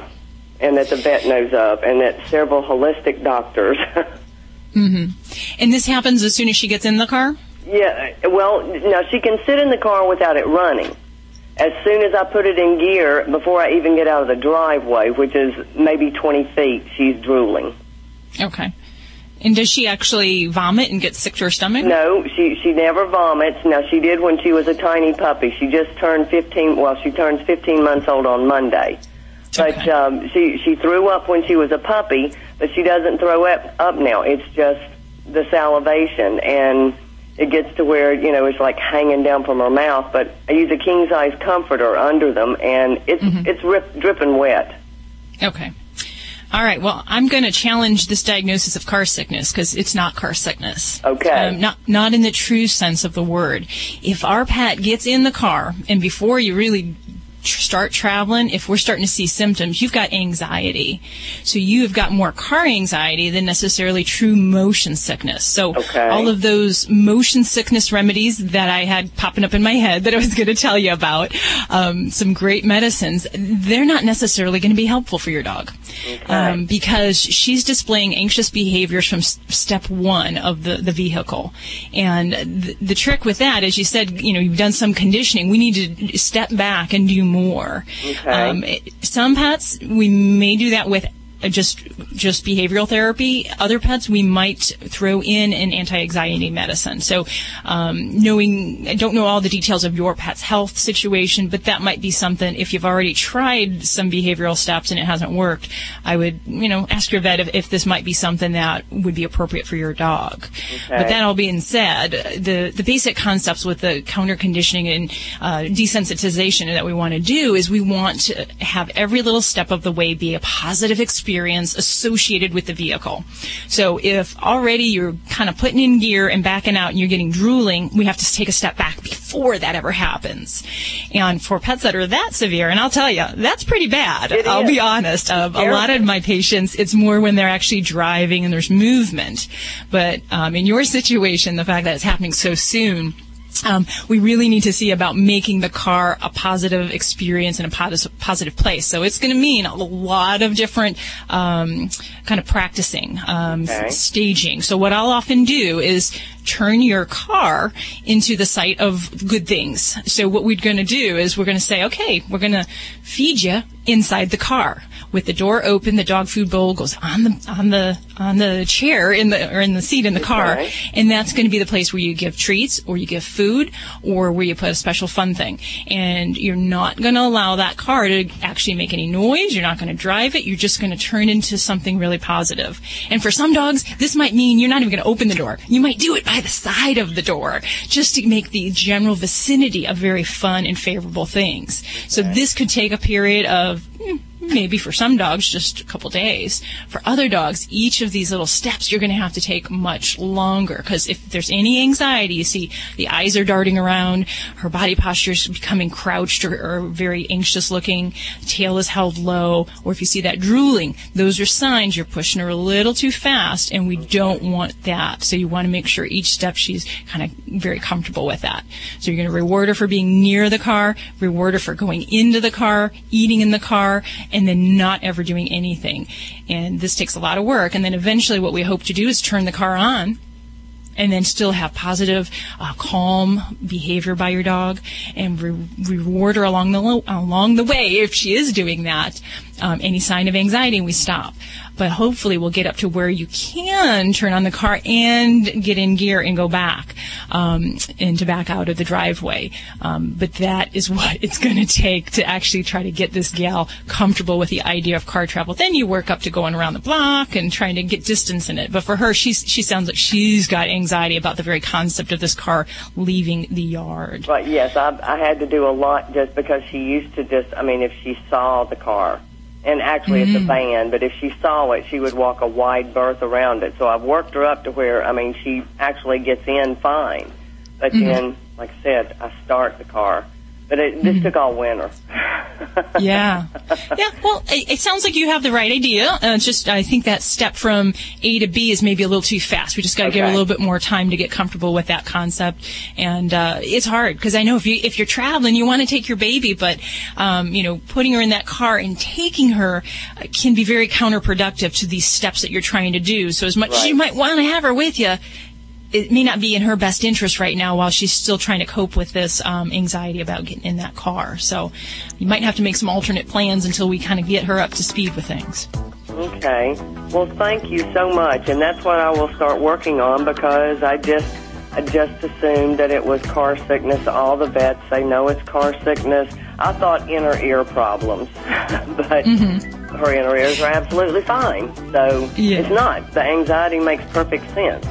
and that the vet knows of and that several holistic doctors. hmm And this happens as soon as she gets in the car? yeah, well, now she can sit in the car without it running. as soon as I put it in gear, before I even get out of the driveway, which is maybe 20 feet, she's drooling. Okay. And does she actually vomit and get sick to her stomach? No, she she never vomits. Now she did when she was a tiny puppy. She just turned 15. Well, she turns 15 months old on Monday. But um, she she threw up when she was a puppy, but she doesn't throw up up now. It's just the salivation, and it gets to where you know it's like hanging down from her mouth. But I use a king size comforter under them, and it's it's rip, dripping wet. Okay. All right. Well, I'm going to challenge this diagnosis of car sickness because it's not car sickness. Okay. Um, not not in the true sense of the word. If our pet gets in the car and before you really tr- start traveling, if we're starting to see symptoms, you've got anxiety. So you've got more car anxiety than necessarily true motion sickness. So Okay. all of those motion sickness remedies that I had popping up in my head that I was going to tell you about, um, some great medicines, they're not necessarily going to be helpful for your dog. Um, because she's displaying anxious behaviors from s- step one of the, the vehicle. And th- the trick with that, as you said, you know, you've done some conditioning. We need to step back and do more. Okay. Um, it- some pets, we may do that with just just behavioral therapy. Other pets, we might throw in an anti-anxiety medicine. So, um, knowing, I don't know all the details of your pet's health situation, but that might be something. If you've already tried some behavioral steps and it hasn't worked, I would, you know, ask your vet if, if this might be something that would be appropriate for your dog. But that all being said, the the basic concepts with the counter conditioning and uh, desensitization that we want to do is we want to have every little step of the way be a positive experience associated with the vehicle. So if already you're kind of putting in gear and backing out and you're getting drooling, we have to take a step back before that ever happens. And for pets that are that severe, and I'll tell you, that's pretty bad. It I'll is. be honest. Uh, a lot of my patients, it's more when they're actually driving and there's movement. But um, in your situation, the fact that it's happening so soon, um, we really need to see about making the car a positive experience and a positive, positive place. So it's going to mean a lot of different um, kind of practicing, um, Okay. staging. So what I'll often do is turn your car into the site of good things. So what we're going to do is we're going to say, okay, we're going to feed you inside the car with the door open. The dog food bowl goes on the on the on the chair in the or in the seat in the car, Okay. and that's going to be the place where you give treats or you give food or where you put a special fun thing. And you're not going to allow that car to actually make any noise. You're not going to drive it. You're just going to turn into something really positive. And for some dogs, this might mean you're not even going to open the door. You might do it by the side of the door just to make the general vicinity of very fun and favorable things. So this could take a period of mm, maybe for some dogs just a couple days. For other dogs, each of these little steps you're going to have to take much longer because if there's any anxiety, you see the eyes are darting around, her body posture is becoming crouched or, or very anxious looking, tail is held low, or if you see that drooling, those are signs you're pushing her a little too fast and we don't want that. So you want to make sure each step she's kind of very comfortable with that. So you're going to reward her for being near the car, reward her for going into the car, eating in the car, and then not ever doing anything. And this takes a lot of work. And then eventually what we hope to do is turn the car on and then still have positive, uh, calm behavior by your dog, and re- reward her along the lo- along the way if she is doing that. Um, any sign of anxiety, we stop. But hopefully, we'll get up to where you can turn on the car and get in gear and go back um, and to back out of the driveway. Um, but that is what it's going to take to actually try to get this gal comfortable with the idea of car travel. Then you work up to going around the block and trying to get distance in it. But for her, she's she sounds like she's got anxiety about the very concept of this car leaving the yard. But yes, I, I had to do a lot just because she used to just, I mean, if she saw the car, and actually it's a Mm. van, but if she saw it, she would walk a wide berth around it. So I've worked her up to where, I mean, she actually gets in fine. But Mhm. then, like I said, I start the car. But it, this took all winter. yeah. Yeah, well, it, it sounds like you have the right idea. Uh, it's just, I think that step from A to B is maybe a little too fast. We just got to give a little bit more time to get comfortable with that concept. And, uh, it's hard because I know if you, if you're traveling, you want to take your baby, but, um, you know, putting her in that car and taking her uh, can be very counterproductive to these steps that you're trying to do. So as much as you might want to have her with you, it may not be in her best interest right now while she's still trying to cope with this um, anxiety about getting in that car. So you might have to make some alternate plans until we kind of get her up to speed with things. Okay. Well, thank you so much, and that's what I will start working on because I just I just assumed that it was car sickness. All the vets say no, it's car sickness. I thought inner ear problems, but her inner ears are absolutely fine. So Yeah. it's not. The anxiety makes perfect sense.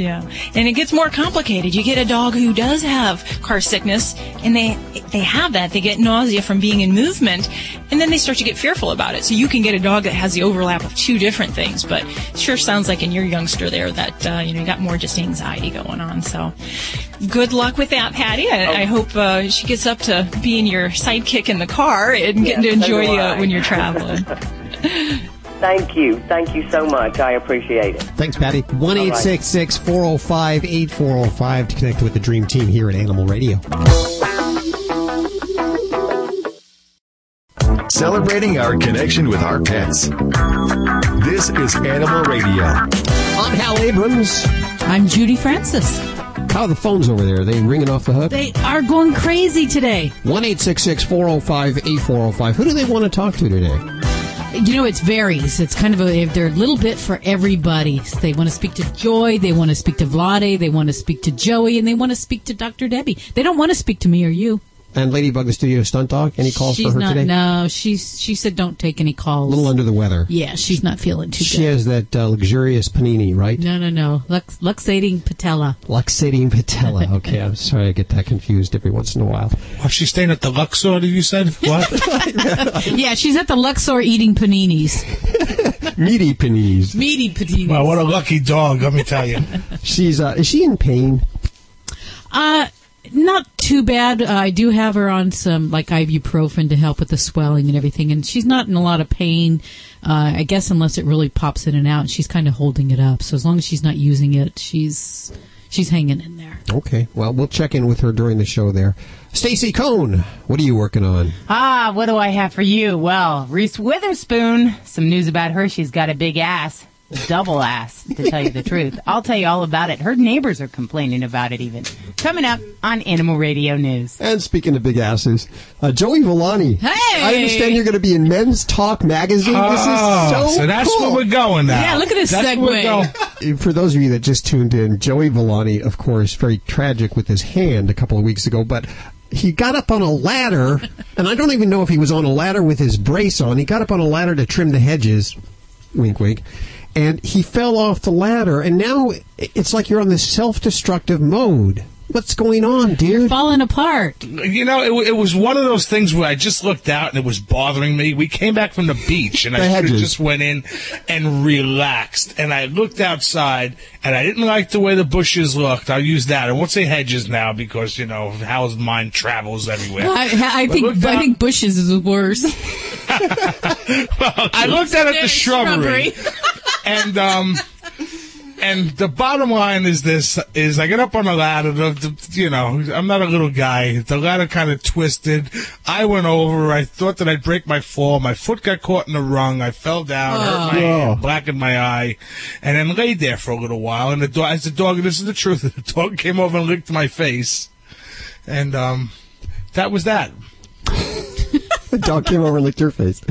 Yeah, and it gets more complicated. You get a dog who does have car sickness, and they they have that. They get nausea from being in movement, and then they start to get fearful about it. So you can get a dog that has the overlap of two different things. But it sure sounds like in your youngster there that uh, you know you got more just anxiety going on. So good luck with that, Patty. I, I hope uh, she gets up to being your sidekick in the car and getting to Yes, so enjoy you I. when you're traveling. Thank you. Thank you so much. I appreciate it. Thanks, Patty. 1 405 8405 to connect with the Dream Team here at Animal Radio. Celebrating our connection with our pets. This is Animal Radio. I'm Hal Abrams. I'm Judy Francis. How are the phones over there? Are they ringing off the hook? They are going crazy today. 1 405 8405. Who do they want to talk to today? You know, it varies. It's kind of a, they're a little bit for everybody. They want to speak to Joy, they want to speak to Vlade, they want to speak to Joey, and they want to speak to Dr. Debbie. They don't want to speak to me or you. And Ladybug, the studio stunt dog. Any calls she's for her not, today? No, she's, she said don't take any calls. A little under the weather. Yeah, she's not feeling too She good. She has that uh, luxurious panini, right? No, no, no. Lux, luxating patella. Luxating patella. Okay, I'm sorry I get that confused every once in a while. Oh, she's staying at the Luxor, did you said? What? yeah, she's at the Luxor eating paninis. Meaty paninis. Meaty paninis. Wow, what a lucky dog, let me tell you. She's uh, is she in pain? Uh, not too bad. Uh, I do have her on some like ibuprofen to help with the swelling and everything, and she's not in a lot of pain. Uh, I guess unless it really pops in and out, she's kind of holding it up. So as long as she's not using it, she's she's hanging in there. Okay, well we'll check in with her during the show there. Stacy Cohn, what are you working on? Ah, what do I have for you? Well, Reese Witherspoon. Some news about her. She's got a big ass. Double ass, to tell you the truth. I'll tell you all about it. Her neighbors are complaining about it even. Coming up on Animal Radio News. And speaking of big asses, uh, Joey Villani. Hey! I understand you're going to be in Men's Talk magazine. Oh, this is so so that's cool. where we're going now. Yeah, look at this That's segue. going. For those of you that just tuned in, Joey Villani, of course, very tragic with his hand a couple of weeks ago, but he got up on a ladder, and I don't even know if he was on a ladder with his brace on. He got up on a ladder to trim the hedges, wink, wink, and he fell off the ladder, and now it's like you're on this self-destructive mode. What's going on, dude? Falling apart. You know, it, it was one of those things where I just looked out and it was bothering me. We came back from the beach and I The should have just went in and relaxed. And I looked outside and I didn't like the way the bushes looked. I'll use that. I won't say hedges now because, you know, Hal's mind travels everywhere. I, I think I think bushes is worse. I looked out at the shrubbery, and um, and the bottom line is this: is I get up on the ladder. The, the, you know, I'm not a little guy. The ladder kind of twisted. I went over. I thought that I'd break my fall. My foot got caught in the rung. I fell down, hurt my hand, blackened my eye, and then laid there for a little while. And the dog, as the dog, this is the truth. The dog came over and licked my face, and um, that was that. the dog came over and licked your face.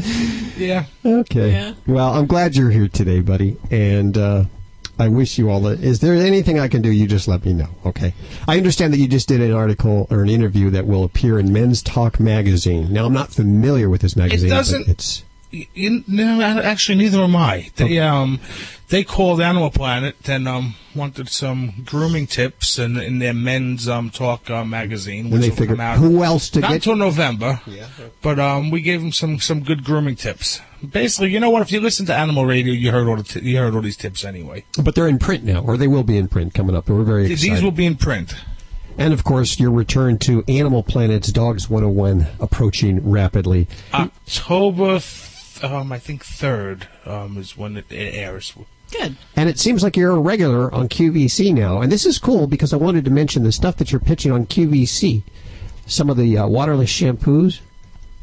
Yeah. Okay. Yeah. Well, I'm glad you're here today, buddy, and uh, I wish you all the. Is there anything I can do? You just let me know. Okay. I understand that you just did an article or an interview that will appear in Men's Talk magazine. Now, I'm not familiar with this magazine. but doesn't- It's You, no, actually, neither am I. They um, they called Animal Planet and um wanted some grooming tips in, in their men's um talk uh, magazine, which they figured come out who else to not get- until November. But um, we gave them some some good grooming tips. Basically, you know what? If you listen to Animal Radio, you heard all the t- you heard all these tips anyway. but they're in print now, or they will be in print coming up. We're very These will be in print. and of course, your return to Animal Planet's Dogs 101 approaching rapidly. October, um, I think third um is when it, it airs. Good. And it seems like you're a regular on QVC now. And this is cool because I wanted to mention the stuff that you're pitching on QVC. Some of the uh, waterless shampoos,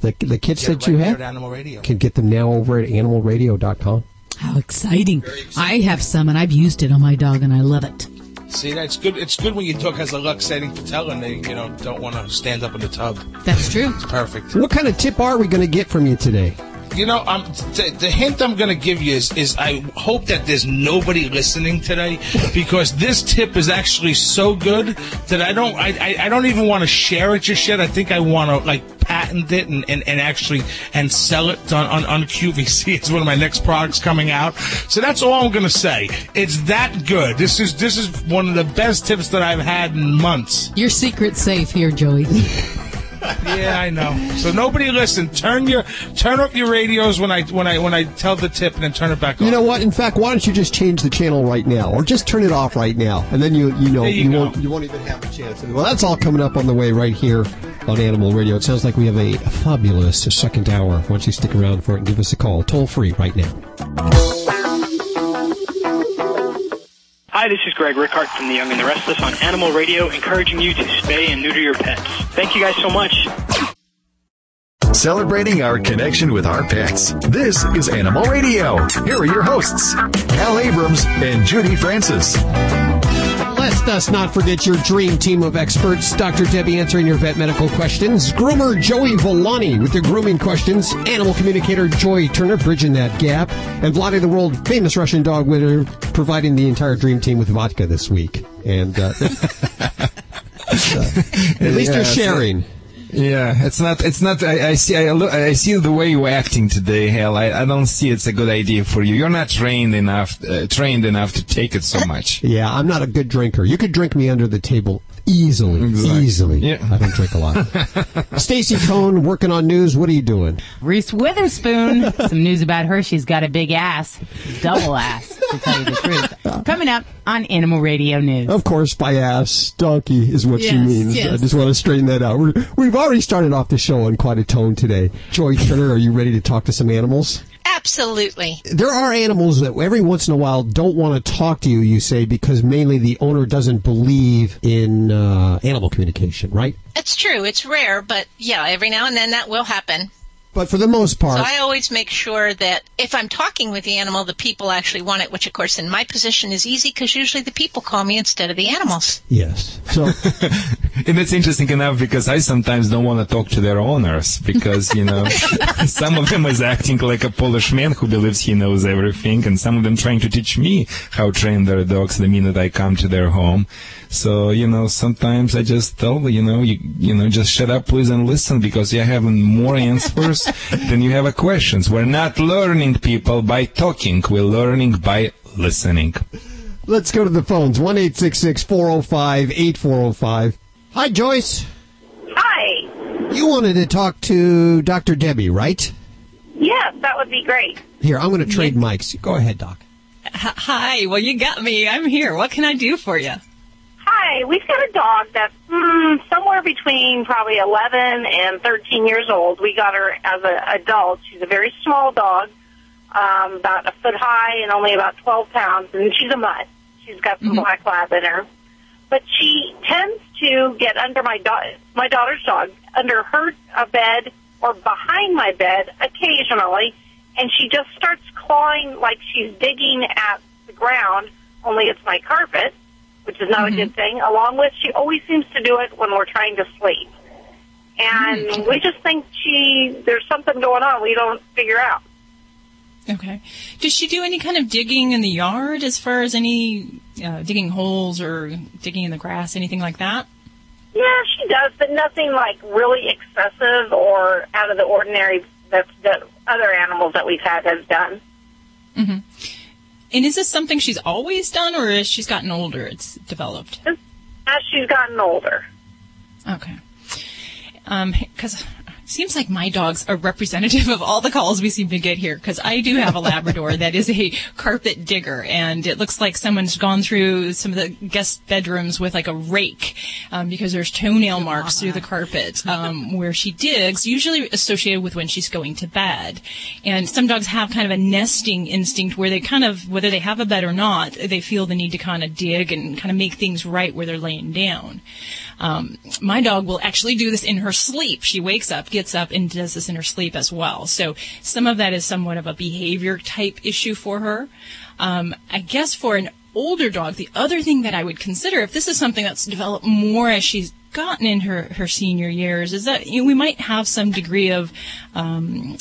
the, the kits that you right here have, Animal Radio. can get them now over at animalradio.com. How exciting. I have some and I've used it on my dog and I love it. See, that's good. It's good when your dog has a luxating patella and they, you know, don't want to stand up in the tub. That's true. It's perfect. What kind of tip are we going to get from you today? You know, um, the, the hint I'm going to give you is, is I hope that there's nobody listening today because this tip is actually so good that I don't I, I, I don't even want to share it just yet. I think I want to like patent it and, and, and actually and sell it on, on, on QVC. It's one of my next products coming out. So that's all I'm going to say. It's that good. This is this is one of the best tips that I've had in months. Your secret's safe here, Joey. yeah, I know. So nobody listen. Turn your turn up your radios when I when I when I tell the tip, and then turn it back on. You know what? In fact, why don't you just change the channel right now, or just turn it off right now, and then you you know There you you, won't you won't even have a chance. Well, that's all coming up on the way right here on Animal Radio. It sounds like we have a fabulous second hour. Why don't you stick around for it and give us a call, toll free right now. Hi, this is Greg Rikaart from The Young and the Restless on Animal Radio, encouraging you to spay and neuter your pets. Thank you guys so much. Celebrating our connection with our pets. This is Animal Radio. Here are your hosts, Hal Abrams and Judy Francis. Let us thus not forget your dream team of experts. Dr. Debbie answering your vet medical questions. Groomer Joey Villani with your grooming questions. Animal communicator Joy Turner bridging that gap. And Vladi the world famous Russian dog winner providing the entire dream team with vodka this week. And uh, at least Yeah, you're sharing. Yeah, it's not. It's not. I, I see. I, look, I see the way you're acting today, Hal. I, I don't see it's a good idea for you. You're not trained enough. Uh, trained enough to take it so much. Yeah, I'm not a good drinker. You could drink me under the table easily, easily. Yeah. I don't drink a lot. Stacy Cohn working on news. What are you doing? Reese Witherspoon. Some news about her. She's got a big ass. Double ass, to tell you the truth. Coming up on Animal Radio News. Of course, by ass, donkey is what she Yes, means. I just want to straighten that out. We're, we've already started off the show on quite a tone today. Joy Turner, are you ready to talk to some animals? Absolutely. There are animals that every once in a while don't want to talk to you, you say, because mainly the owner doesn't believe in uh, animal communication, right? It's true. It's rare, but yeah, every now and then that will happen. But for the most part, So I always make sure that if I'm talking with the animal, the people actually want it, which of course in my position is easy because usually the people call me instead of the animals. yes. So And it's interesting enough because I sometimes don't want to talk to their owners because, you know, some of them is acting like a Polish man who believes he knows everything and some of them trying to teach me how to train their dogs the minute I come to their home. So, you know, sometimes I just tell, you know, you, you know, just shut up please and listen because you're having more answers than you have a questions. We're not learning people by talking. We're learning by listening. let's go to the phones. One eight six six four zero five eight four zero five. Hi, Joyce. Hi. You wanted to talk to Dr. Debbie, right? Yes, that would be great. Here, I'm going to trade mics. Go ahead, Doc. Hi, well, you got me. I'm here. What can I do for you? Hi, we've got a dog that's mm, somewhere between probably 11 and 13 years old. We got her as an adult. She's a very small dog, um, about a foot high and only about 12 pounds, and she's a mutt. She's got some black lab in her. But she tends to get under my da- my daughter's dog, under her uh, bed or behind my bed occasionally, and she just starts clawing like she's digging at the ground, only it's my carpet, which is not a good thing, along with she always seems to do it when we're trying to sleep. And we just think she, there's something going on we don't figure out. Okay. Does she do any kind of digging in the yard as far as any uh, digging holes or digging in the grass, anything like that? Yeah, she does, but nothing like really excessive or out of the ordinary that that other animals that we've had has done. hmm And is this something she's always done, or as she's gotten older, it's developed? As she's gotten older. Okay. Um, because it seems like my dogs are representative of all the calls we seem to get here. Because I do have a Labrador that is a carpet digger, and it looks like someone's gone through some of the guest bedrooms with like a rake, um, because there's toenail marks through the carpet um, where she digs, usually associated with when she's going to bed. And some dogs have kind of a nesting instinct where they kind of, whether they have a bed or not, they feel the need to kind of dig and kind of make things right where they're laying down. Um, my dog will actually do this in her sleep. She wakes up, gets up, and does this in her sleep as well. So some of that is somewhat of a behavior type issue for her. Um, I guess for an older dog, the other thing that I would consider, if this is something that's developed more as she's gotten in her, her senior years, is that you know, we might have some degree of um,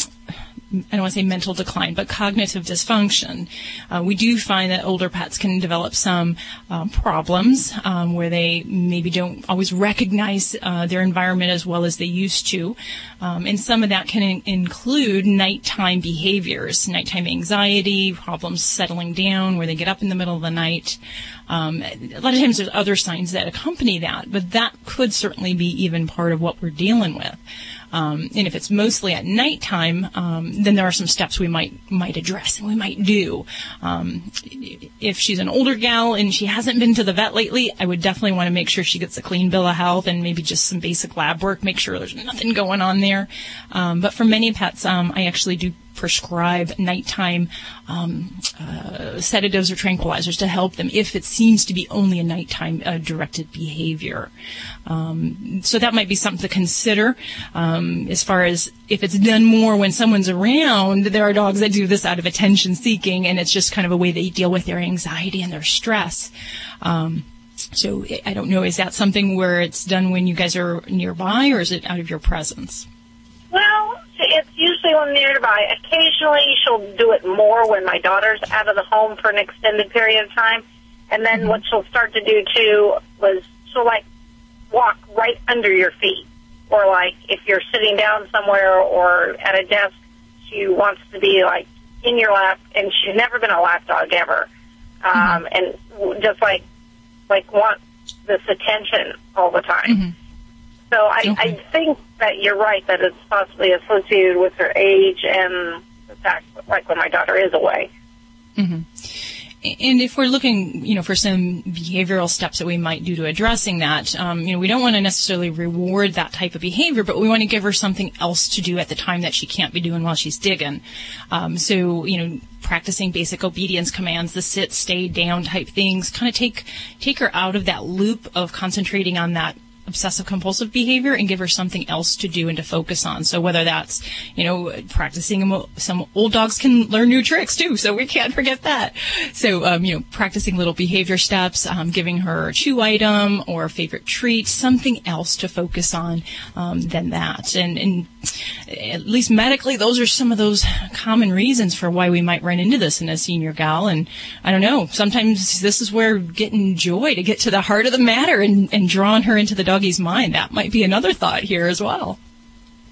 I don't want to say mental decline, but cognitive dysfunction. Uh, we do find that older pets can develop some um, problems um, where they maybe don't always recognize uh, their environment as well as they used to. Um, and some of that can in- include nighttime behaviors, nighttime anxiety, problems settling down where they get up in the middle of the night. Um, a lot of times there's other signs that accompany that, but that could certainly be even part of what we're dealing with. Um, and if it's mostly at nighttime, um, then there are some steps we might might address and we might do. Um, if she's an older gal and she hasn't been to the vet lately, I would definitely want to make sure she gets a clean bill of health and maybe just some basic lab work. Make sure there's nothing going on there. Um, but for many pets, um, I actually do prescribe nighttime um, uh, sedatives or tranquilizers to help them if it seems to be only a nighttime uh, directed behavior. Um, so that might be something to consider. Um, as far as if it's done more when someone's around, there are dogs that do this out of attention seeking, and it's just kind of a way they deal with their anxiety and their stress. Um, so I don't know, is that something where it's done when you guys are nearby, or is it out of your presence? It's usually when nearby. Occasionally, she'll do it more when my daughter's out of the home for an extended period of time. And then mm-hmm. what she'll start to do too was she'll like walk right under your feet, or like if you're sitting down somewhere or at a desk, she wants to be like in your lap. And she's never been a lap dog ever, mm-hmm. um, and just like like want this attention all the time. Mm-hmm. So I, I think that you're right that it's possibly associated with her age and the fact, like when my daughter is away. hmm And if we're looking, you know, for some behavioral steps that we might do to addressing that, um, you know, we don't want to necessarily reward that type of behavior, but we want to give her something else to do at the time that she can't be doing while she's digging. Um, so, you know, practicing basic obedience commands, the sit, stay, down type things, kind of take take her out of that loop of concentrating on that obsessive compulsive behavior and give her something else to do and to focus on. So whether that's, you know, practicing some old dogs can learn new tricks too. So we can't forget that. So, um, you know, practicing little behavior steps, um, giving her a chew item or a favorite treat, something else to focus on, um, than that. And, and at least medically, those are some of those common reasons for why we might run into this in a senior gal. And I don't know, sometimes this is where getting joy to get to the heart of the matter and, and drawing her into the doggy's mind. That might be another thought here as well.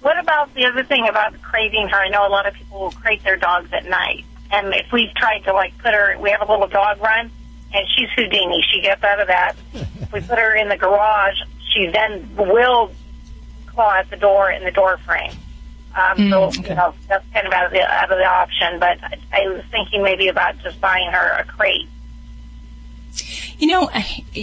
What about the other thing about crating her? I know a lot of people will crate their dogs at night. And if we've tried to like put her, we have a little dog run, and she's Houdini. She gets out of that. we put her in the garage, she then will claw at the door in the door frame. Um, Mm, so okay. you know that's kind of out of the out of the option. But I, I was thinking maybe about just buying her a crate. You know,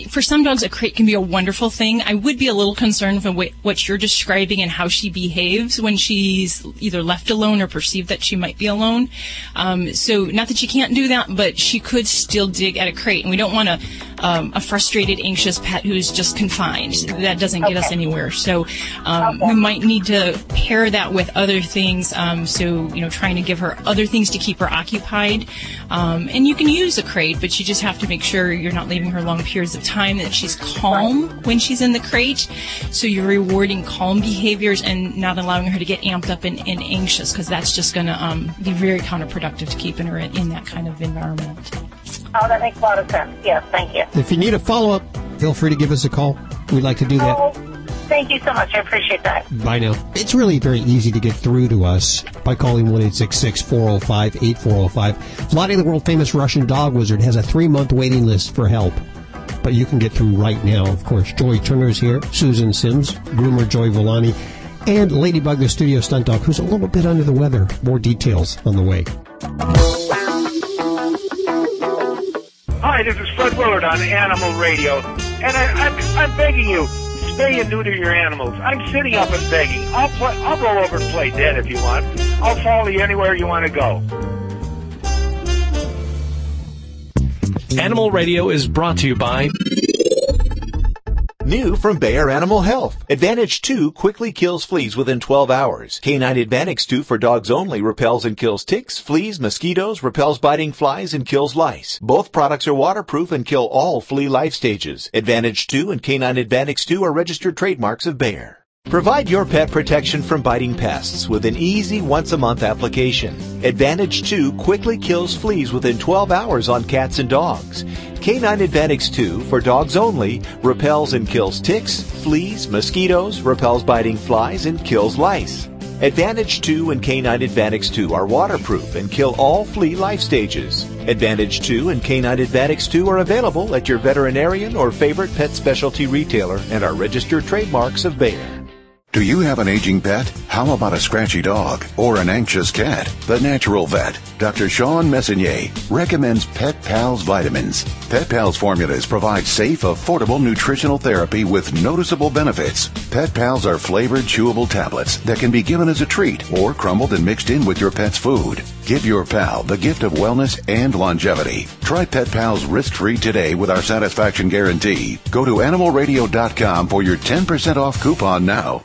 for some dogs, a crate can be a wonderful thing. I would be a little concerned wh- what you're describing and how she behaves when she's either left alone or perceived that she might be alone. Um, so, not that she can't do that, but she could still dig at a crate, and we don't want a, um, a frustrated, anxious pet who's just confined. That doesn't get us anywhere. So, um, we might need to pair that with other things. Um, so, you know, trying to give her other things to keep her occupied. Um, and you can use a crate, but you just have to make sure you're not leaving her long periods of time, that she's calm when she's in the crate. So you're rewarding calm behaviors and not allowing her to get amped up and, and anxious, because that's just going to um, be very counterproductive to keeping her in, in that kind of environment. Oh, that makes a lot of sense. Yes, thank you. If you need a follow up, feel free to give us a call. We'd like to do that. Oh, thank you so much. I appreciate that. Bye now. It's really very easy to get through to us by calling 1-866-405-8405. Lottie, the world famous Russian dog wizard, has a three month waiting list for help. But you can get through right now, of course. Joy Turner's here, Susan Sims, groomer Joey Villani, and Ladybug, the studio stunt dog, who's a little bit under the weather. More details on the way. Hi, this is Fred Willard on Animal Radio, and I, I'm, I'm begging you, spay and neuter your animals. I'm sitting up and begging. I'll play, I'll roll over and play dead if you want. I'll follow you anywhere you want to go. Animal Radio is brought to you by New from Bayer Animal Health. Advantage 2 quickly kills fleas within 12 hours. Canine Advantage 2 for dogs only repels and kills ticks, fleas, mosquitoes, repels biting flies, and kills lice. Both products are waterproof and kill all flea life stages. Advantage 2 and Canine Advantage 2 are registered trademarks of Bayer. Provide your pet protection from biting pests with an easy once a month application. Advantage 2 quickly kills fleas within 12 hours on cats and dogs. Canine Advantage 2 for dogs only repels and kills ticks, fleas, mosquitoes, repels biting flies, and kills lice. Advantage 2 and Canine Advantage 2 are waterproof and kill all flea life stages. Advantage 2 and Canine Advantage 2 are available at your veterinarian or favorite pet specialty retailer and are registered trademarks of Bayer. Do you have an aging pet? How about a scratchy dog or an anxious cat? The Natural Vet, Dr. Shawn Messonnier, recommends Pet Pals vitamins. Pet Pals formulas provide safe, affordable nutritional therapy with noticeable benefits. Pet Pals are flavored, chewable tablets that can be given as a treat or crumbled and mixed in with your pet's food. Give your pal the gift of wellness and longevity. Try Pet Pals risk-free today with our satisfaction guarantee. Go to animalradio.com for your 10% off coupon now.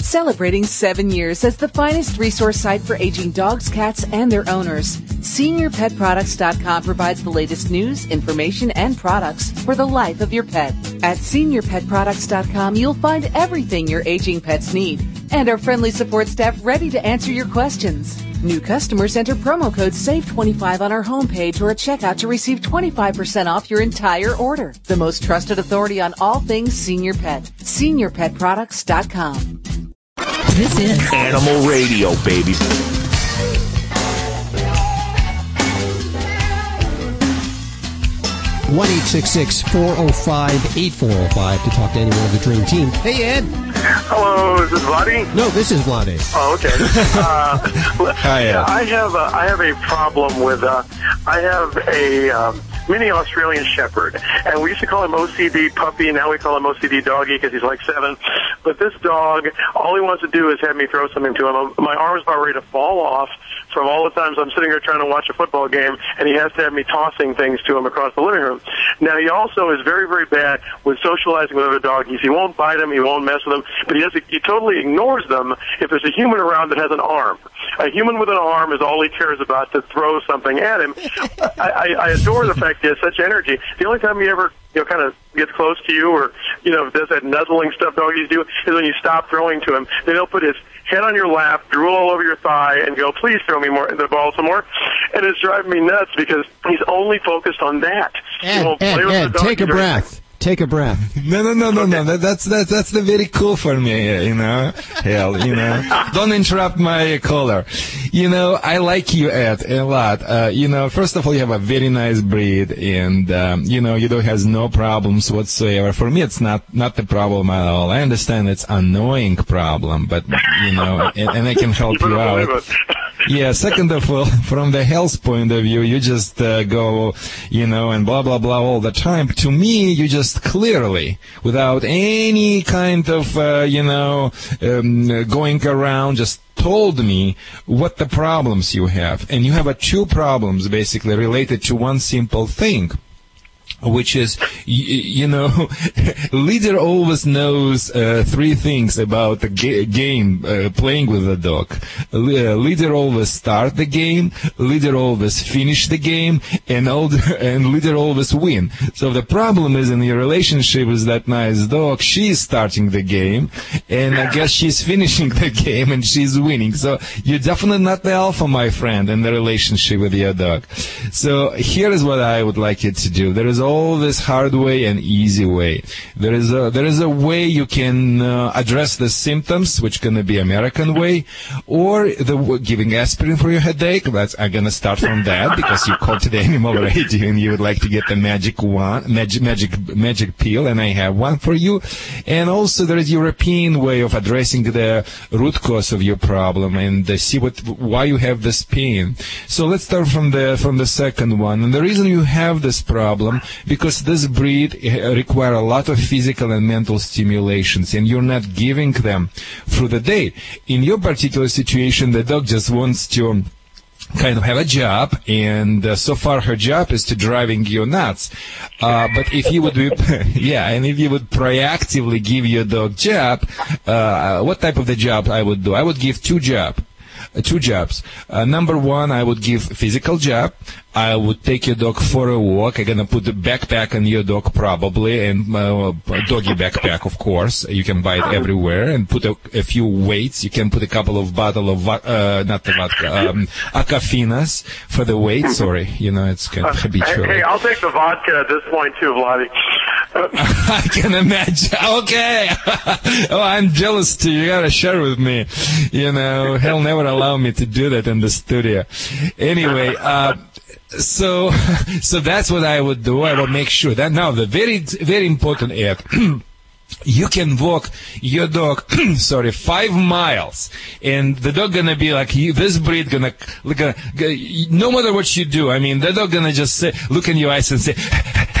Celebrating seven years as the finest resource site for aging dogs, cats, and their owners, SeniorPetProducts.com provides the latest news, information, and products for the life of your pet. At SeniorPetProducts.com, you'll find everything your aging pets need, and our friendly support staff ready to answer your questions. New customers enter promo code SAVE25 on our homepage or at checkout to receive 25% off your entire order. The most trusted authority on all things senior pet. SeniorPetProducts.com. This is Animal Radio, baby. 1 405 8405 to talk to anyone of the Dream Team. Hey, Ed. Hello, is this No, this is Vladi. Oh, okay. Uh, Hi, I have a, I have a problem with uh, I have a um, mini Australian Shepherd, and we used to call him OCD puppy. Now we call him OCD doggy because he's like seven. But this dog, all he wants to do is have me throw something to him. My arm's about ready to fall off from all the times I'm sitting here trying to watch a football game, and he has to have me tossing things to him across the living room. Now he also is very, very bad with socializing with other doggies. He won't bite them, he won't mess with them, but he does he totally ignores them if there's a human around that has an arm. A human with an arm is all he cares about to throw something at him. I, I, I adore the fact he has such energy. The only time he ever you know, kind of gets close to you or, you know, does that nuzzling stuff doggies do is when you stop throwing to him. Then he'll put his head on your lap, drool all over your thigh, and go, please throw me more, the ball some more. And it's driving me nuts because he's only focused on that. Ed, Ed, Ed, take a breath. Take a breath. No, no, no, no, no. That, that's that's that's the very cool for me. You know, hell, you know. Don't interrupt my caller. You know, I like you, Ed, a lot. Uh, you know, first of all, you have a very nice breed, and um, you know, you don't has no problems whatsoever. For me, it's not not the problem at all. I understand it's annoying problem, but you know, and, and I can help you out. Yeah. Second of all, from the health point of view, you just uh, go, you know, and blah blah blah all the time. To me, you just clearly, without any kind of, uh, you know, um, going around, just told me what the problems you have, and you have uh, two problems basically related to one simple thing which is, you, know, leader always knows uh, three things about the ga- game uh, playing with the dog. Le- uh, leader always start the game, leader always finish the game, and all and leader always win. So the problem is in your relationship with that nice dog, she's starting the game, and I guess she's finishing the game and she's winning. So you're definitely not the alpha, my friend, in the relationship with your dog. So here is what I would like you to do. There is always hard way and easy way. There is a there is a way you can uh, address the symptoms, which gonna be American way, or the giving aspirin for your headache. That's I'm gonna start from that because you called to the animal radio and you would like to get the magic one, magic magic magic pill, and I have one for you. And also there is European way of addressing the root cause of your problem and see what why you have this pain. So let's start from the from the second one. And the reason you have this problem because this breed uh, require a lot of physical and mental stimulations, and you're not giving them through the day. In your particular situation, the dog just wants to kind of have a job, and uh, so far her job is to driving you nuts. Uh, but if you would be, yeah, and if you would proactively give your dog job, uh, what type of the job I would do? I would give two job. Uh, two jobs. Uh, number one, I would give physical job. I would take your dog for a walk. I'm gonna put the backpack on your dog probably, and uh, doggy backpack, of course. You can buy it everywhere, and put a, a few weights. You can put a couple of bottle of uh, not the vodka, um, Aquafinas for the weight. Sorry, you know it's kind of habitual. Hey, I'll take the vodka at this point too, Vladdy. I can imagine. Okay. oh, I'm jealous too. You gotta share with me. You know, he'll never allow me to do that in the studio. Anyway, uh, so, so that's what I would do. I will make sure that now the very, very important ad. you can walk your dog, sorry, five miles, and the dog gonna be like this breed gonna, uh, gonna, no matter what you do. I mean, the dog gonna just say, look in your eyes and say.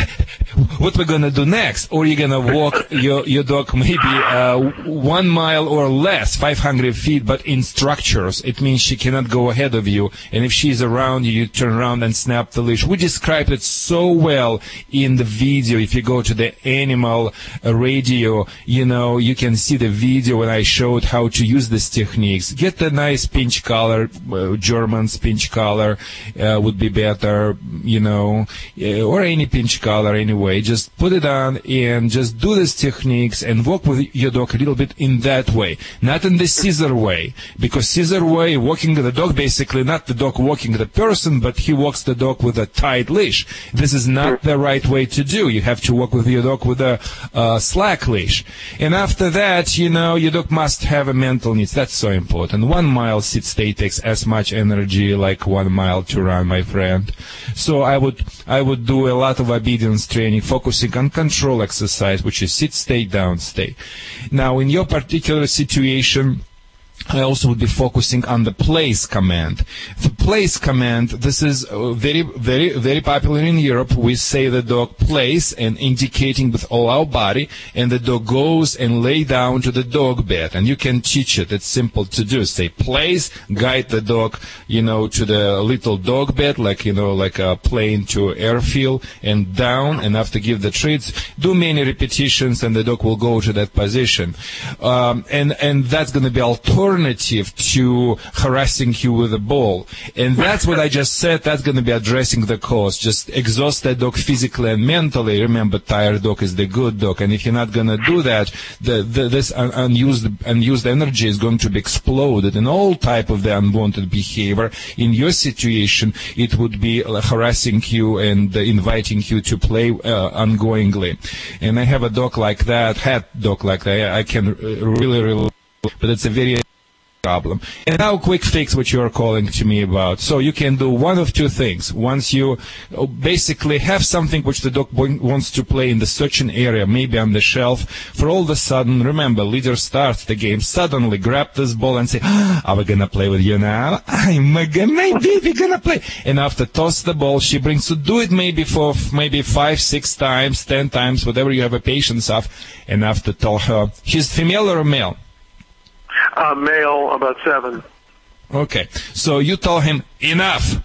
what we're gonna do next, or you're gonna walk your your dog maybe uh, one mile or less, 500 feet, but in structures. It means she cannot go ahead of you, and if she's around you, you turn around and snap the leash. We described it so well in the video. If you go to the animal radio, you know you can see the video when I showed how to use these techniques. Get the nice pinch collar, uh, German pinch collar uh, would be better, you know, uh, or any pinch collar anyway. Just put it on and just do these techniques and walk with your dog a little bit in that way, not in the scissor way, because scissor way, walking the dog basically not the dog walking the person, but he walks the dog with a tight leash. This is not the right way to do. You have to walk with your dog with a uh, slack leash. And after that, you know, your dog must have a mental needs. That's so important. One mile sit stay takes as much energy like one mile to run, my friend. So I would, I would do a lot of obedience training, focusing on control exercise, which is sit, stay, down, stay. Now, in your particular situation, I also would be focusing on the place command. The place command, this is uh, very, very, very popular in Europe. We say the dog place and indicating with all our body, and the dog goes and lay down to the dog bed. And you can teach it. It's simple to do. Say place, guide the dog, you know, to the little dog bed, like, you know, like a plane to airfield, and down, and after give the treats, do many repetitions, and the dog will go to that position. Um, and, and that's going to be alternative alternative to harassing you with a ball. And that's what I just said. That's going to be addressing the cause. Just exhaust that dog physically and mentally. Remember, tired dog is the good dog. And if you're not going to do that, the, the, this un- unused, unused energy is going to be exploded in all type of the unwanted behavior. In your situation, it would be harassing you and uh, inviting you to play uh, ongoingly. And I have a dog like that, had dog like that. I can really, really, but it's a very problem. And now quick fix what you're calling to me about. So you can do one of two things. Once you basically have something which the dog wants to play in the searching area, maybe on the shelf, for all of a sudden, remember, leader starts the game, suddenly grab this ball and say, ah, are we gonna play with you now? I'm gonna, my baby gonna play. And after toss the ball, she brings to do it maybe for maybe five, six times, ten times, whatever you have a patience of. And after tell her, she's female or male? Uh, male, about seven. Okay, so you tell him enough.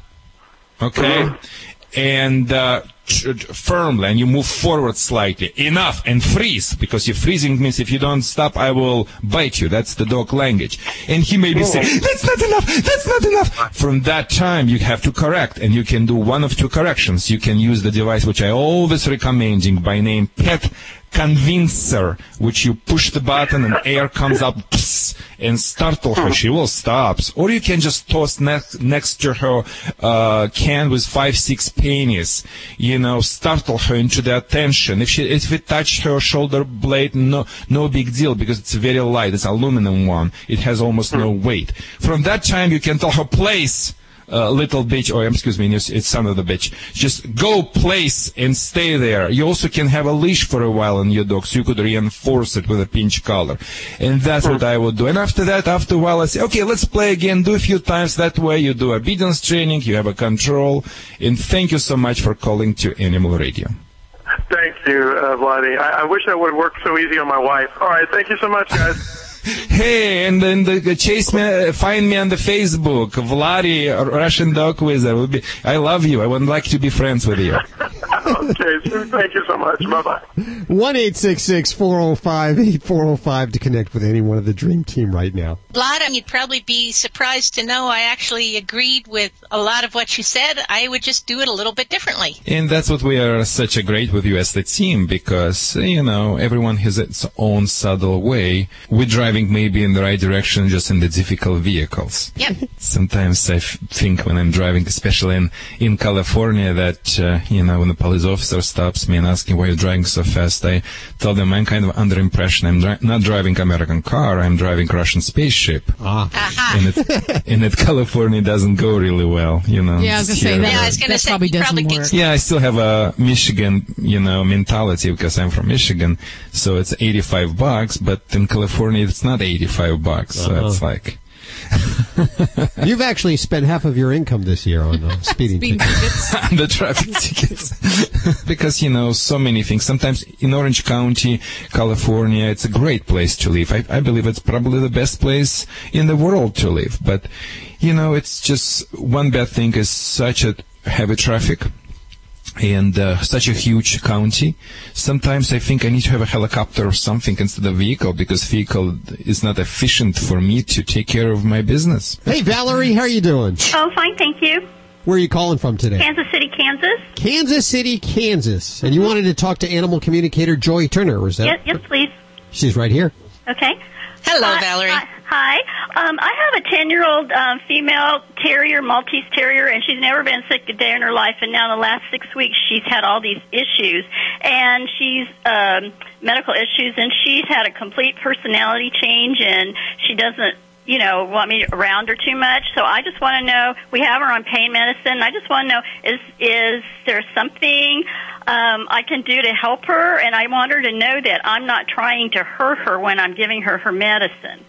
Okay, mm-hmm. and uh, firmly, and you move forward slightly. Enough, and freeze because you're freezing means if you don't stop, I will bite you. That's the dog language. And he may be oh. saying, "That's not enough. That's not enough." From that time, you have to correct, and you can do one of two corrections. You can use the device which I always recommending by name Pet convincer, which you push the button and air comes out pss, and startle her. She will stop. Or you can just toss next next to her uh, can with five, six pennies. You know, startle her into the attention. If she if it touch her shoulder blade, no no big deal because it's very light. It's aluminum one. It has almost no weight. From that time, you can tell her place uh, little bitch, or excuse me, it's, it's son of the bitch. Just go place and stay there. You also can have a leash for a while on your dog, so you could reinforce it with a pinch collar. And that's what I would do. And after that, after a while, I say, okay, let's play again. Do a few times. That way you do obedience training, you have a control. And thank you so much for calling to Animal Radio. Thank you, uh, Vladdy. I, I wish I would work so easy on my wife. All right, thank you so much, guys. Hey, and then the, chase me, find me on the Facebook, Vladi, Russian Dog Wizard. I love you. I would like to be friends with you. Okay, so thank you so much. Bye bye. One eight six six four zero five eight four zero five to connect with any one of the Dream Team right now. Vlad, you'd probably be surprised to know I actually agreed with a lot of what you said. I would just do it a little bit differently. And that's what we are such a great with you as the team because, you know, everyone has its own subtle way. We drive driving maybe in the right direction, just in the difficult vehicles. Yep. Sometimes I f- think when I'm driving, especially in, in California, that, uh, you know, when the police officer stops me and asks me why you're driving so fast, I tell them I'm kind of under impression I'm dri- not driving American car, I'm driving Russian spaceship. Ah. And it, and it California doesn't go really well, you know. Yeah, I was gonna say that. Yeah, I was gonna that say, probably you doesn't probably work. Yeah, I still have a Michigan, you know, mentality because I'm from Michigan. So it's 85 bucks, but in California it's not 85 bucks. So Uh-huh. it's like, You've actually spent half of your income this year on uh, speeding Speeding tickets. tickets. the traffic tickets. Because you know so many things. Sometimes in orange county california it's a great place to live. I, I believe it's probably the best place in the world to live. But you know it's just one bad thing is such a heavy traffic and uh, such a huge county. Sometimes I think I need to have a helicopter or something instead of vehicle because vehicle is not efficient for me to take care of my business. Hey, Valerie, how are you doing? Oh, fine, thank you. Where are you calling from today? Kansas City, Kansas. Kansas City, Kansas. And you wanted to talk to animal communicator Joy Turner, was that? Yes, yes, please. She's right here. Okay. Hello, Hi- Valerie. Hi. Hi. Um, I have a 10 year old um, female terrier, Maltese terrier, and she's never been sick a day in her life. And now, in the last six weeks, she's had all these issues. And she's um, medical issues, and she's had a complete personality change, and she doesn't. You know, want me around her too much. So I just want to know. We have her on pain medicine. I just want to know: is is there something um, I can do to help her? And I want her to know that I'm not trying to hurt her when I'm giving her her medicine.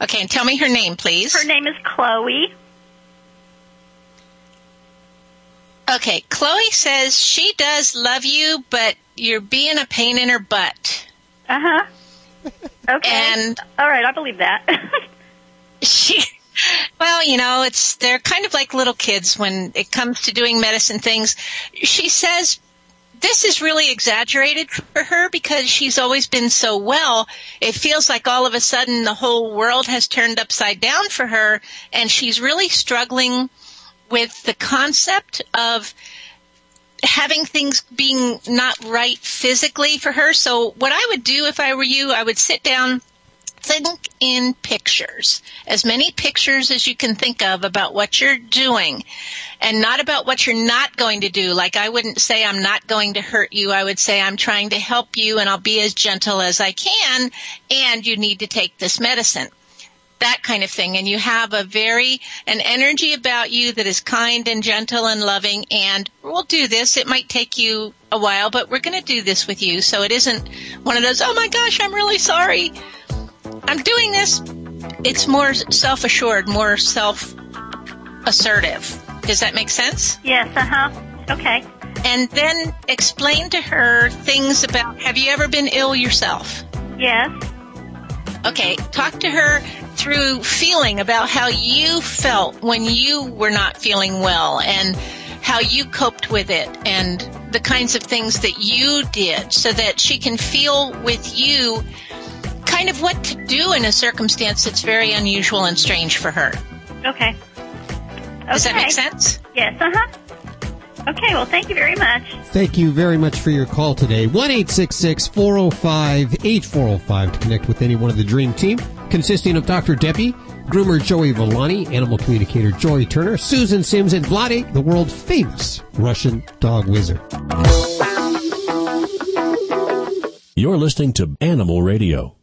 Okay, and tell me her name, please. Her name is Chloe. Okay, Chloe says she does love you, but you're being a pain in her butt. Uh huh. Okay. And all right, I believe that. she well you know it's they're kind of like little kids when it comes to doing medicine things she says this is really exaggerated for her because she's always been so well. It feels like all of a sudden the whole world has turned upside down for her and she's really struggling with the concept of having things being not right physically for her. So what i would do if i were you i would sit down think in pictures, as many pictures as you can think of about what you're doing and not about what you're not going to do. Like I wouldn't say I'm not going to hurt you. I would say I'm trying to help you and I'll be as gentle as I can and you need to take this medicine. That kind of thing. And you have a very, an energy about you that is kind and gentle and loving and we'll do this. It might take you a while, but we're going to do this with you. So it isn't one of those, oh my gosh, I'm really sorry. I'm doing this. It's more self assured, more self assertive. Does that make sense? yes. Uh huh. Okay. And then explain to her things about have you ever been ill yourself? Yes. Okay, talk to her through feeling about how you felt when you were not feeling well and how you coped with it and the kinds of things that you did so that she can feel with you kind of what to do in a circumstance that's very unusual and strange for her. Okay. Does that make sense? Yes. Uh huh. Okay, well, thank you very much. Thank you very much for your call today. 1 405 8405 to connect with any one of the Dream Team, consisting of Dr. Debbie, groomer Joey Villani, animal communicator Joy Turner, Susan Sims, and Vlade, the world famous Russian dog wizard. You're listening to Animal Radio.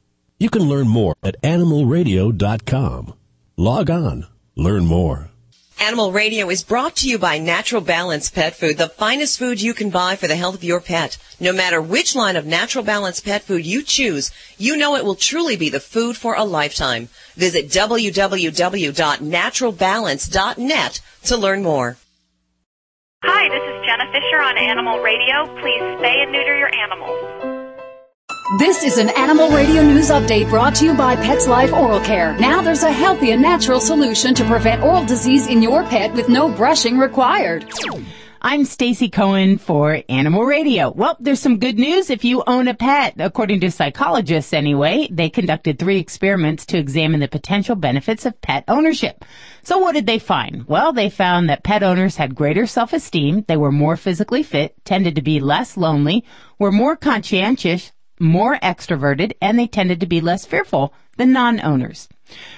You can learn more at animalradio.com. Log on, learn more. Animal Radio is brought to you by Natural Balance Pet Food, the finest food you can buy for the health of your pet. No matter which line of Natural Balance Pet Food you choose, you know it will truly be the food for a lifetime. Visit www.naturalbalance.net to learn more. Hi, this is Jenna Fischer on Animal Radio. Please spay and neuter your animals. This is an Animal Radio News Update brought to you by PetzLife Oral Care. Now there's a healthy and natural solution to prevent oral disease in your pet with no brushing required. I'm Stacy Cohen for Animal Radio. Well, there's some good news if you own a pet. According to psychologists anyway, they conducted three experiments to examine the potential benefits of pet ownership. So what did they find? Well, they found that pet owners had greater self-esteem, they were more physically fit, tended to be less lonely, were more conscientious, more extroverted, and they tended to be less fearful than non-owners.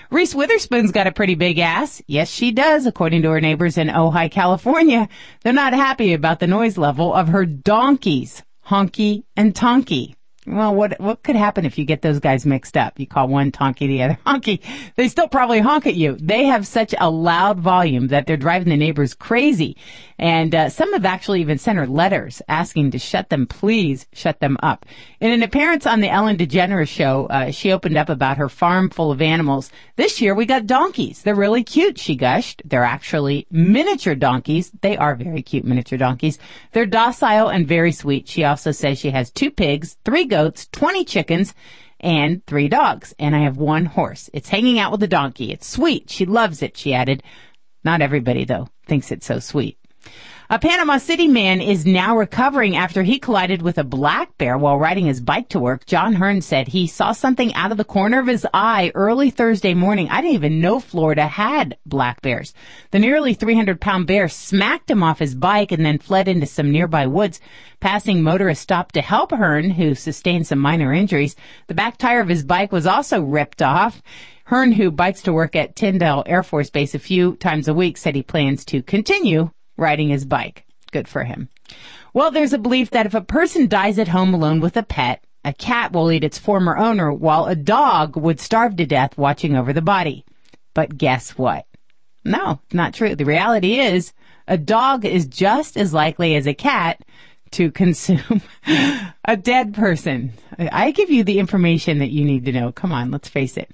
Reese Witherspoon's got a pretty big ass. Yes, she does, according to her neighbors in Ojai, California. They're not happy about the noise level of her donkeys, Honky and Tonky. Well, what what could happen if you get those guys mixed up? You call one Tonky, the other Honky. They still probably honk at you. They have such a loud volume that they're driving the neighbors crazy. And uh, some have actually even sent her letters asking to shut them, please shut them up. In an appearance on the Ellen DeGeneres show, uh, she opened up about her farm full of animals. This year we got donkeys. They're really cute, she gushed. They're actually miniature donkeys. They are very cute miniature donkeys. They're docile and very sweet. She also says she has two pigs, three goats, 20 chickens, and three dogs. And I have one horse. It's hanging out with a donkey. It's sweet. She loves it, she added. Not everybody, though, thinks it's so sweet. A Panama City man is now recovering after he collided with a black bear while riding his bike to work. John Hearn said he saw something out of the corner of his eye early Thursday morning. I didn't even know Florida had black bears. The nearly 300 pound bear smacked him off his bike and then fled into some nearby woods. Passing motorists stopped to help Hearn, who sustained some minor injuries. The back tire of his bike was also ripped off. Hearn, who bikes to work at Tyndall Air Force Base a few times a week, said he plans to continue riding his bike. Good for him. Well, there's a belief that if a person dies at home alone with a pet, a cat will eat its former owner while a dog would starve to death watching over the body. But guess what? No, not true. The reality is a dog is just as likely as a cat to consume a dead person. I give you the information that you need to know. Come on, let's face it.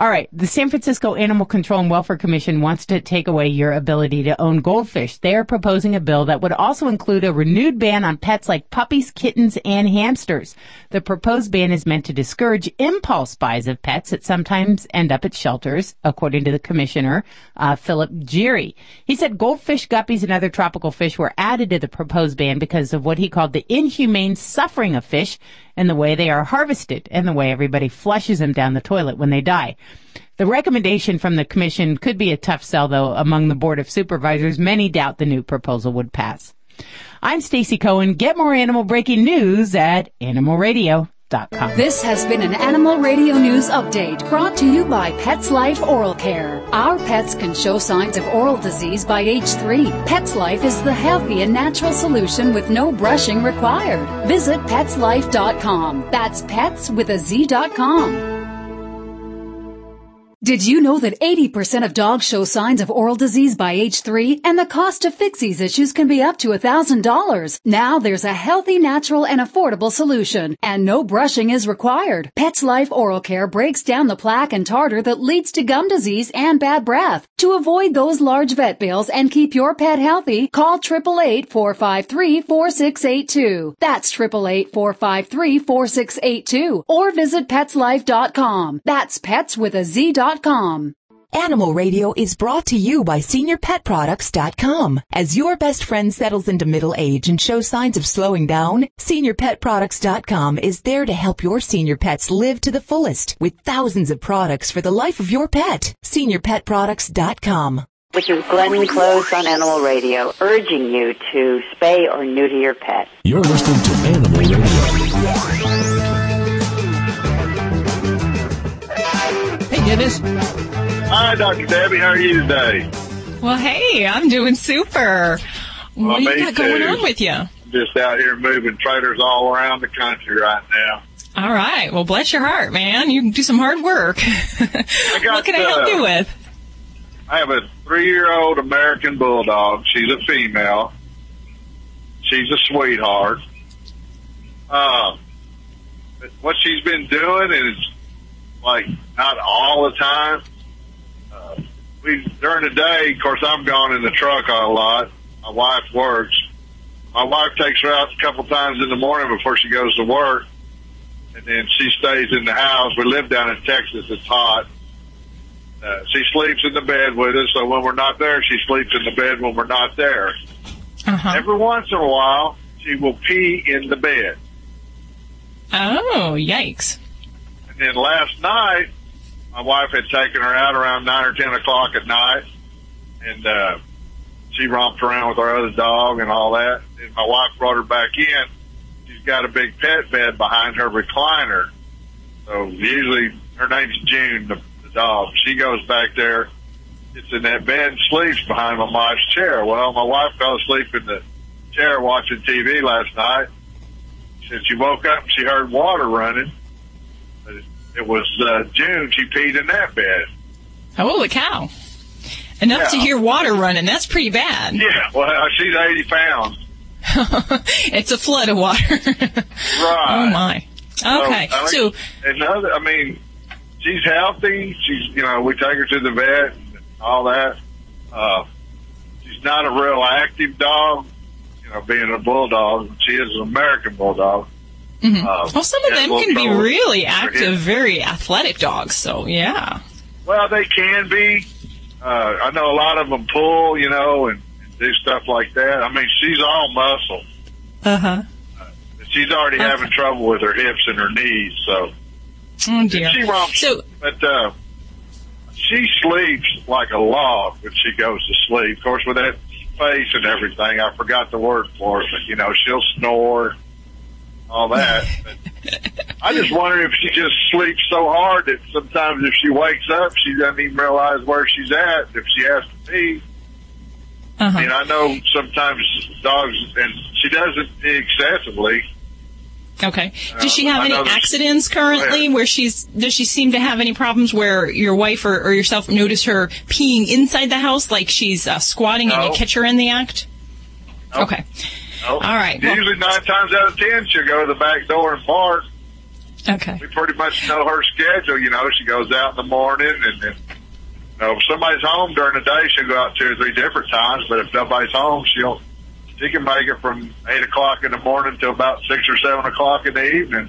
All right. The San Francisco Animal Control and Welfare Commission wants to take away your ability to own goldfish. They are proposing a bill that would also include a renewed ban on pets like puppies, kittens, and hamsters. The proposed ban is meant to discourage impulse buys of pets that sometimes end up at shelters, according to the commissioner, uh, Philip Gerrie. He said goldfish, guppies, and other tropical fish were added to the proposed ban because of what he called the inhumane suffering of fish and the way they are harvested and the way everybody flushes them down the toilet when they die. The recommendation from the commission could be a tough sell though among the board of supervisors. Many doubt the new proposal would pass. I'm Stacy Cohen. Get more animal breaking news at Animal Radio. This has been an Animal Radio News Update brought to you by PetzLife Oral Care. Our pets can show signs of oral disease by age three. PetzLife is the healthy and natural solution with no brushing required. Visit petzlife.com. That's pets with a Z.com. Did you know that 80% of dogs show signs of oral disease by age 3 and the cost to fix these issues can be up to $1,000? Now there's a healthy, natural, and affordable solution and no brushing is required. PetzLife Oral Care breaks down the plaque and tartar that leads to gum disease and bad breath. To avoid those large vet bills and keep your pet healthy, call 888-453-4682. That's 888-453-4682 or visit petzlife.com. That's pets with a Z dot Animal Radio is brought to you by SeniorPetProducts.com. As your best friend settles into middle age and shows signs of slowing down, SeniorPetProducts.com is there to help your senior pets live to the fullest with thousands of products for the life of your pet. SeniorPetProducts.com. This is Glenn Close on Animal Radio, urging you to spay or neuter your pet. You're listening to Animal Radio. Hey, Hi, Dr. Debbie. How are you today? Well, hey, I'm doing super. Well, what do you got going too. on with you? Just out here moving trailers all around the country right now. All right. Well, bless your heart, man. You do some hard work. Got, what can I help uh, you with? I have a three-year-old American Bulldog. She's a female. She's a sweetheart. Uh, what she's been doing is like not all the time. Uh, we during the day, of course, I'm gone in the truck a lot. My wife works. My wife takes her out a couple times in the morning before she goes to work, and then she stays in the house. We live down in Texas. It's hot. Uh, she sleeps in the bed with us, so when we're not there, she sleeps in the bed when we're not there. Every once in a while, she will pee in the bed. Oh, yikes. And last night, my wife had taken her out around nine or ten o'clock at night, and uh, she romped around with our other dog and all that. And my wife brought her back in. She's got a big pet bed behind her recliner. So usually, her name's June, the, the dog. She goes back there, gets in that bed, and sleeps behind my wife's chair. Well, my wife fell asleep in the chair watching TV last night. She, she woke up she heard water running. It, was uh, June. She peed in that bed. Holy cow. Enough to hear water running. That's pretty bad. Yeah, well, she's 80 pounds. it's a flood of water. Right. Oh, my. Okay. I mean, So, another, I mean, she's healthy. She's, you know, we take her to the vet and all that. Uh, she's not a real active dog, you know, being a bulldog. She is an American bulldog. Mhm. Uh, well, some of them can be really active, very athletic dogs. So, yeah. Well, they can be. Uh, I know a lot of them pull, you know, and, and do stuff like that. I mean, she's all muscle. Uh huh. She's already having trouble with her hips and her knees, so. Oh, dear. She romps, So, but uh, she sleeps like a log when she goes to sleep. Of course, with that face and everything, I forgot the word for it, but you know, she'll snore, all that. But I just wonder if she just sleeps so hard that sometimes if she wakes up, she doesn't even realize where she's at. If she has to pee. Uh-huh. I mean, I know sometimes dogs, and she doesn't excessively. Okay. Uh, Does she have any accidents currently where she's, does she seem to have any problems where your wife or, or yourself notice her peeing inside the house like she's uh, squatting and you No. catch her in the act? Okay. Nope. All right, well- Usually nine times out of ten, she'll go to the back door and bark. Okay. We pretty much know her schedule. You know, she goes out in the morning, and then you know, if somebody's home during the day, she'll go out two or three different times. But if nobody's home, she'll she can make it from eight o'clock in the morning to about six or seven o'clock in the evening.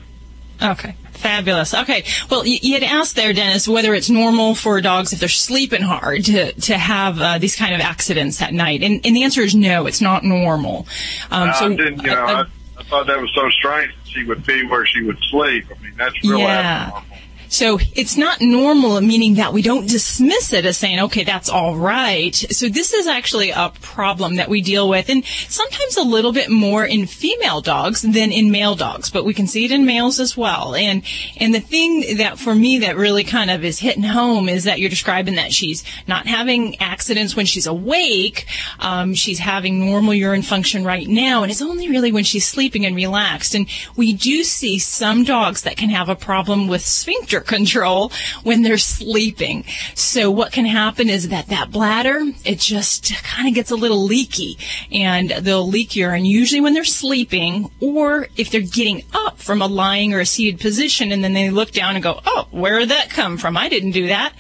Okay. Fabulous. Okay. Well, you, you had asked there, Dennis, whether it's normal for dogs if they're sleeping hard to to have uh, these kind of accidents at night, and, and the answer is no, it's not normal. Um, I so, didn't, you know, uh, I, I thought that was so strange. that She would be where she would sleep. I mean, that's real Yeah. abnormal. So it's not normal, meaning that we don't dismiss it as saying, okay, that's all right. So this is actually a problem that we deal with and sometimes a little bit more in female dogs than in male dogs, but we can see it in males as well. And, and the thing that for me that really kind of is hitting home is that you're describing that she's not having accidents when she's awake. Um, she's having normal urine function right now and it's only really when she's sleeping and relaxed. And we do see some dogs that can have a problem with sphincter control when they're sleeping. So what can happen is that that bladder, it just kind of gets a little leaky and they'll leak urine usually when they're sleeping or if they're getting up from a lying or a seated position and then they look down and go, oh, where did that come from? I didn't do that.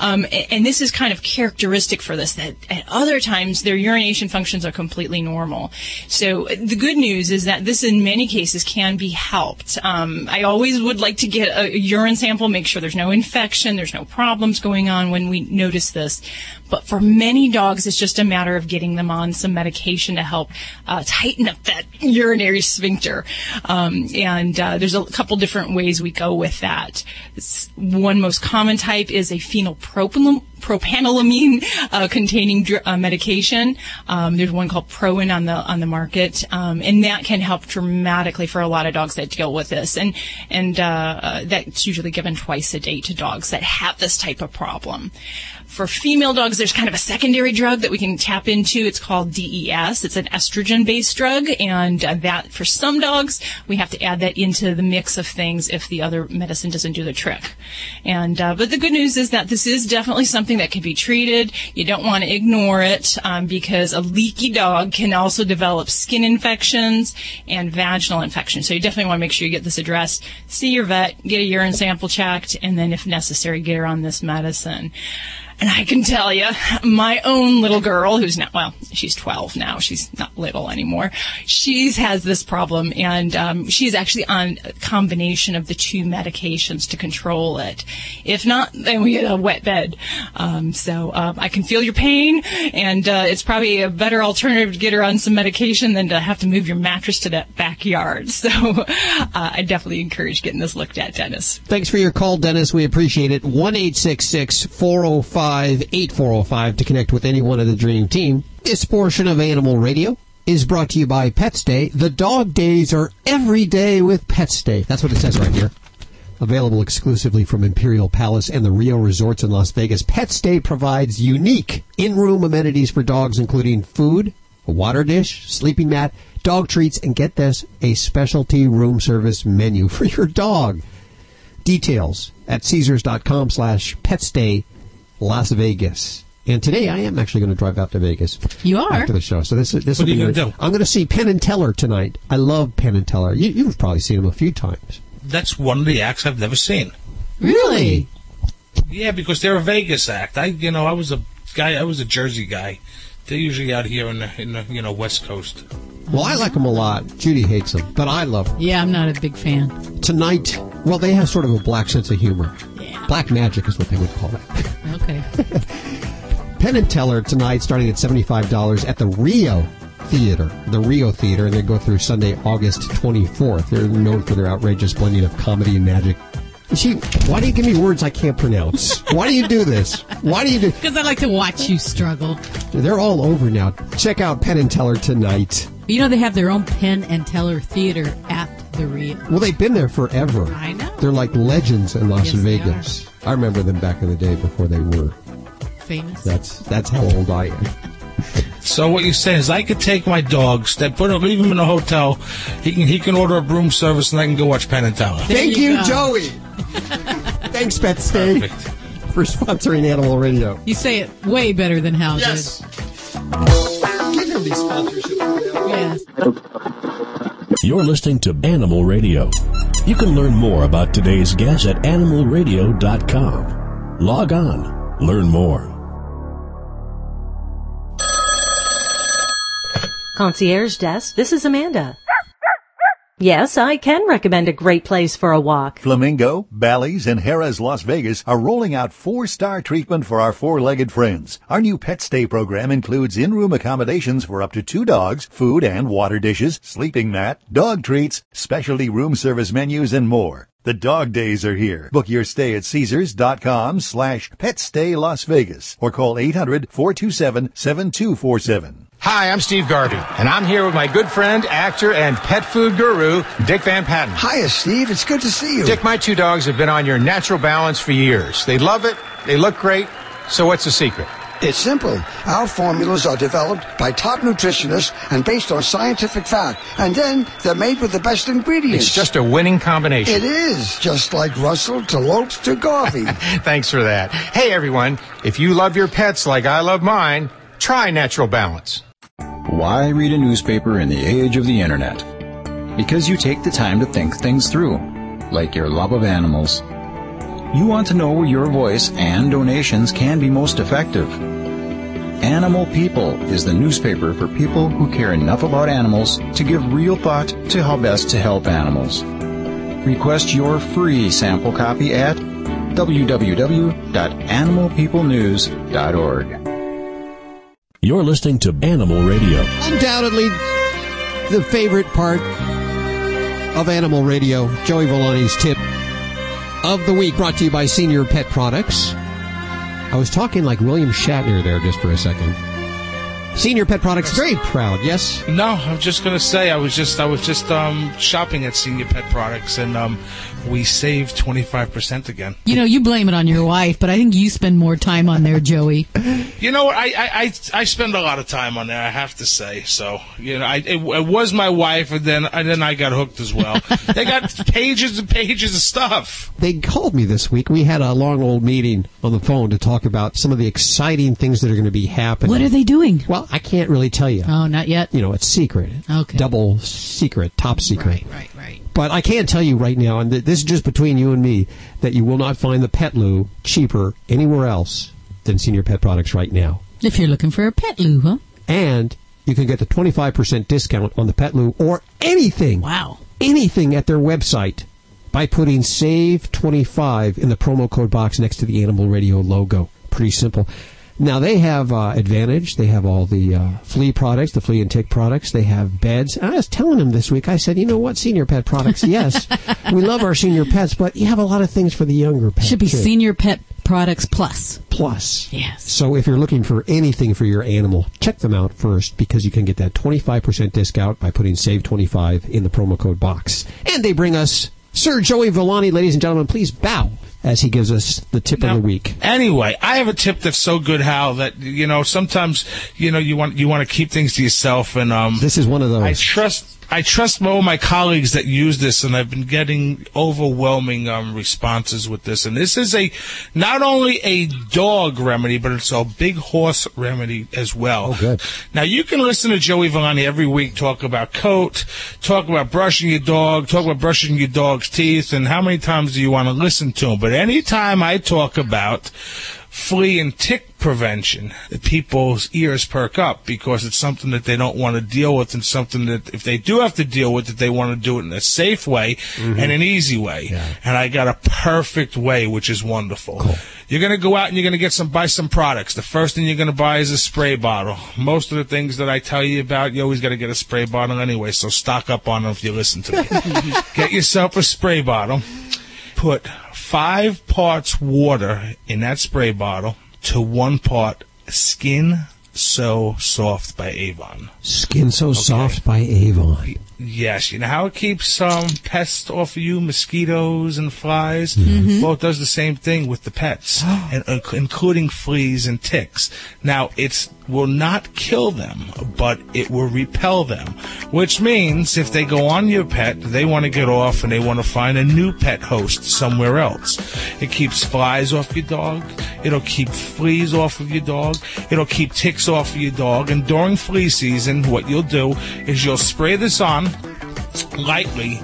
Um, and this is kind of characteristic for this, that at other times their urination functions are completely normal. So the good news is that this in many cases can be helped. Um, I always would like to get a urine sample, make sure there's no infection, there's no problems going on when we notice this. But for many dogs, it's just a matter of getting them on some medication to help uh, tighten up that urinary sphincter. Um, and uh, there's a couple different ways we go with that. One most common type is a phenylpropyl propanolamine uh, containing dr- uh, medication. Um, there's one called Proin on the on the market, um, and that can help dramatically for a lot of dogs that deal with this. And and uh, uh that's usually given twice a day to dogs that have this type of problem. For female dogs, there's kind of a secondary drug that we can tap into. It's called DES. It's an estrogen based drug. And uh, that for some dogs, we have to add that into the mix of things if the other medicine doesn't do the trick. And, uh, but the good news is that this is definitely something that can be treated. You don't want to ignore it, um, because a leaky dog can also develop skin infections and vaginal infections. So you definitely want to make sure you get this addressed. See your vet, get a urine sample checked, and then if necessary, get her on this medicine. And I can tell you, my own little girl, who's now, well, she's 12 now. She's not little anymore. She's has this problem and, um, she's actually on a combination of the two medications to control it. If not, then we get a wet bed. Um, so, um, I can feel your pain and, uh, it's probably a better alternative to get her on some medication than to have to move your mattress to that backyard. So, uh, I definitely encourage getting this looked at, Dennis. Thanks for your call, Dennis. We appreciate it. 1 405 8405 to connect with any one of the Dream Team. This portion of Animal Radio is brought to you by Pet Stay. The dog days are every day with Pet Stay. That's what it says right here. Available exclusively from Imperial Palace and the Rio Resorts in Las Vegas, Pet Stay provides unique in-room amenities for dogs including food, a water dish, sleeping mat, dog treats, and get this, a specialty room service menu for your dog. Details at Caesars.com slash petstay Las Vegas. And today I am actually going to drive out to Vegas. You are after the show. So this this What will are you be gonna good. do? I'm going to see Penn and Teller tonight. I love Penn and Teller. You, you've probably seen them a few times. That's one of the acts I've never seen. Really? Yeah, because they're a Vegas act. I, you know, I was a guy. I was a Jersey guy. They're usually out here in the, in the you know West Coast. Well, I like them a lot. Judy hates them, but I love them. Yeah, I'm not a big fan. Tonight, well, they have sort of a black sense of humor. Black magic is what they would call it. Okay. Penn and Teller tonight, starting at $75 at the Rio Theater, the Rio Theater, and they go through Sunday, August 24th. They're known for their outrageous blending of comedy and magic. See, why do you give me words I can't pronounce? Why do you do this? Why do you do? Because I like to watch you struggle. They're all over now. Check out Penn and Teller tonight. You know they have their own Penn and Teller Theater at the Rio. Well, they've been there forever. I know. They're like legends in Las Yes, they Vegas. I remember them back in the day before they were. Famous. That's that's how old I am. So what you say is I could take my dogs, they put him, leave him in a hotel. He can he can order a room service and I can go watch Penn and Teller. Thank you, Joey. Thanks, Pet Stay, for sponsoring Animal Radio. You say it way better than Hal Yes. did. Give him these sponsorships. Yes. You're listening to Animal Radio. You can learn more about today's guest at animalradio.com. Log on, learn more. Concierge Desk, this is Amanda. Yes, I can recommend a great place for a walk. Flamingo, Bally's, and Harrah's Las Vegas are rolling out four-star treatment for our four-legged friends. Our new pet stay program includes in-room accommodations for up to two dogs, food and water dishes, sleeping mat, dog treats, specialty room service menus, and more. The dog days are here. Book your stay at Caesars.com slash petstay Las Vegas or call 800-427-7247. Hi, I'm Steve Garvey, and I'm here with my good friend, actor, and pet food guru, Dick Van Patten. Hiya, Steve. It's good to see you. Dick, my two dogs have been on your natural balance for years. They love it, they look great. So what's the secret? It's simple. Our formulas are developed by top nutritionists and based on scientific fact. And then they're made with the best ingredients. It's just a winning combination. It is. Just like Russell to Lopes to Garvey. Thanks for that. Hey, everyone, if you love your pets like I love mine, try Natural Balance. Why read a newspaper in the age of the internet? Because you take the time to think things through, like your love of animals. You want to know where your voice and donations can be most effective. Animal People is the newspaper for people who care enough about animals to give real thought to how best to help animals. Request your free sample copy at www.animalpeoplenews.org. You're listening to Animal Radio. Undoubtedly, the favorite part of Animal Radio, Joey Villani's tip of the week, brought to you by Senior Pet Products. I was talking like William Shatner there just for a second. Senior Pet Products, very proud. Yes. No, I'm just gonna say I was just I was just um, shopping at Senior Pet Products and um, we saved 25 percent again. You know, you blame it on your wife, but I think you spend more time on there, Joey. You know what? I, I, I, I spend a lot of time on there. I have to say. So you know, I, it, it was my wife, and then and then I got hooked as well. they got pages and pages of stuff. They called me this week. We had a long old meeting on the phone to talk about some of the exciting things that are going to be happening. What are they doing? Well, I can't really tell you. Oh, not yet. You know, it's secret. Okay. Double secret, top secret. Right, right, right. But I can't tell you right now, and th- this is just between you and me, that you will not find the Pet Loo cheaper anywhere else than Senior Pet Products right now. If you're looking for a pet loo, huh? And you can get the 25% discount on the Pet Loo or anything. Wow. Anything at their website by putting SAVE25 in the promo code box next to the Animal Radio logo. Pretty simple. Now they have uh, Advantage. They have all the uh, flea products, the flea and tick products. They have beds. And I was telling them this week. I said, you know what, senior pet products? Yes, we love our senior pets, but you have a lot of things for the younger pets. Should be too. Senior Pet Products Plus. Plus. Yes. So if you're looking for anything for your animal, check them out first because you can get that 25% discount by putting SAVE25 in the promo code box. And they bring us Sir Joey Villani. Ladies and gentlemen, please bow as he gives us the tip of the week. Anyway, I have a tip that's so good, Hal, that you know sometimes you know you want you want to keep things to yourself, and um, this is one of those. I trust. I trust all my colleagues that use this, and I've been getting overwhelming um, responses with this. And this is a not only a dog remedy, but it's a big horse remedy as well. Oh. Now you can listen to Joey Villani every week talk about coat, talk about brushing your dog, talk about brushing your dog's teeth, and how many times do you want to listen to him? But anytime I talk about flea and tick prevention, people's ears perk up because it's something that they don't want to deal with and something that if they do have to deal with it, they want to do it in a safe way mm-hmm. and an easy way. And I got a perfect way, which is wonderful. You're going to go out and you're going to get some, buy some products. The first thing you're going to buy is a spray bottle. Most of the things that I tell you about, you always got to get a spray bottle anyway, so stock up on them if you listen to me. get yourself a spray bottle put five parts water in that spray bottle to one part skin so soft by avon Skin so soft by Avon. yes you know how it keeps um, pests off of you mosquitoes and flies? Mhm. well it does the same thing with the pets and, uh, including fleas and ticks. Now it will not kill them but it will repel them which means if they go on your pet they want to get off and they want to find a new pet host somewhere else. It keeps flies off your dog. It'll keep fleas off of your dog. It'll keep ticks off of your dog. And during flea season what you'll do is you'll spray this on lightly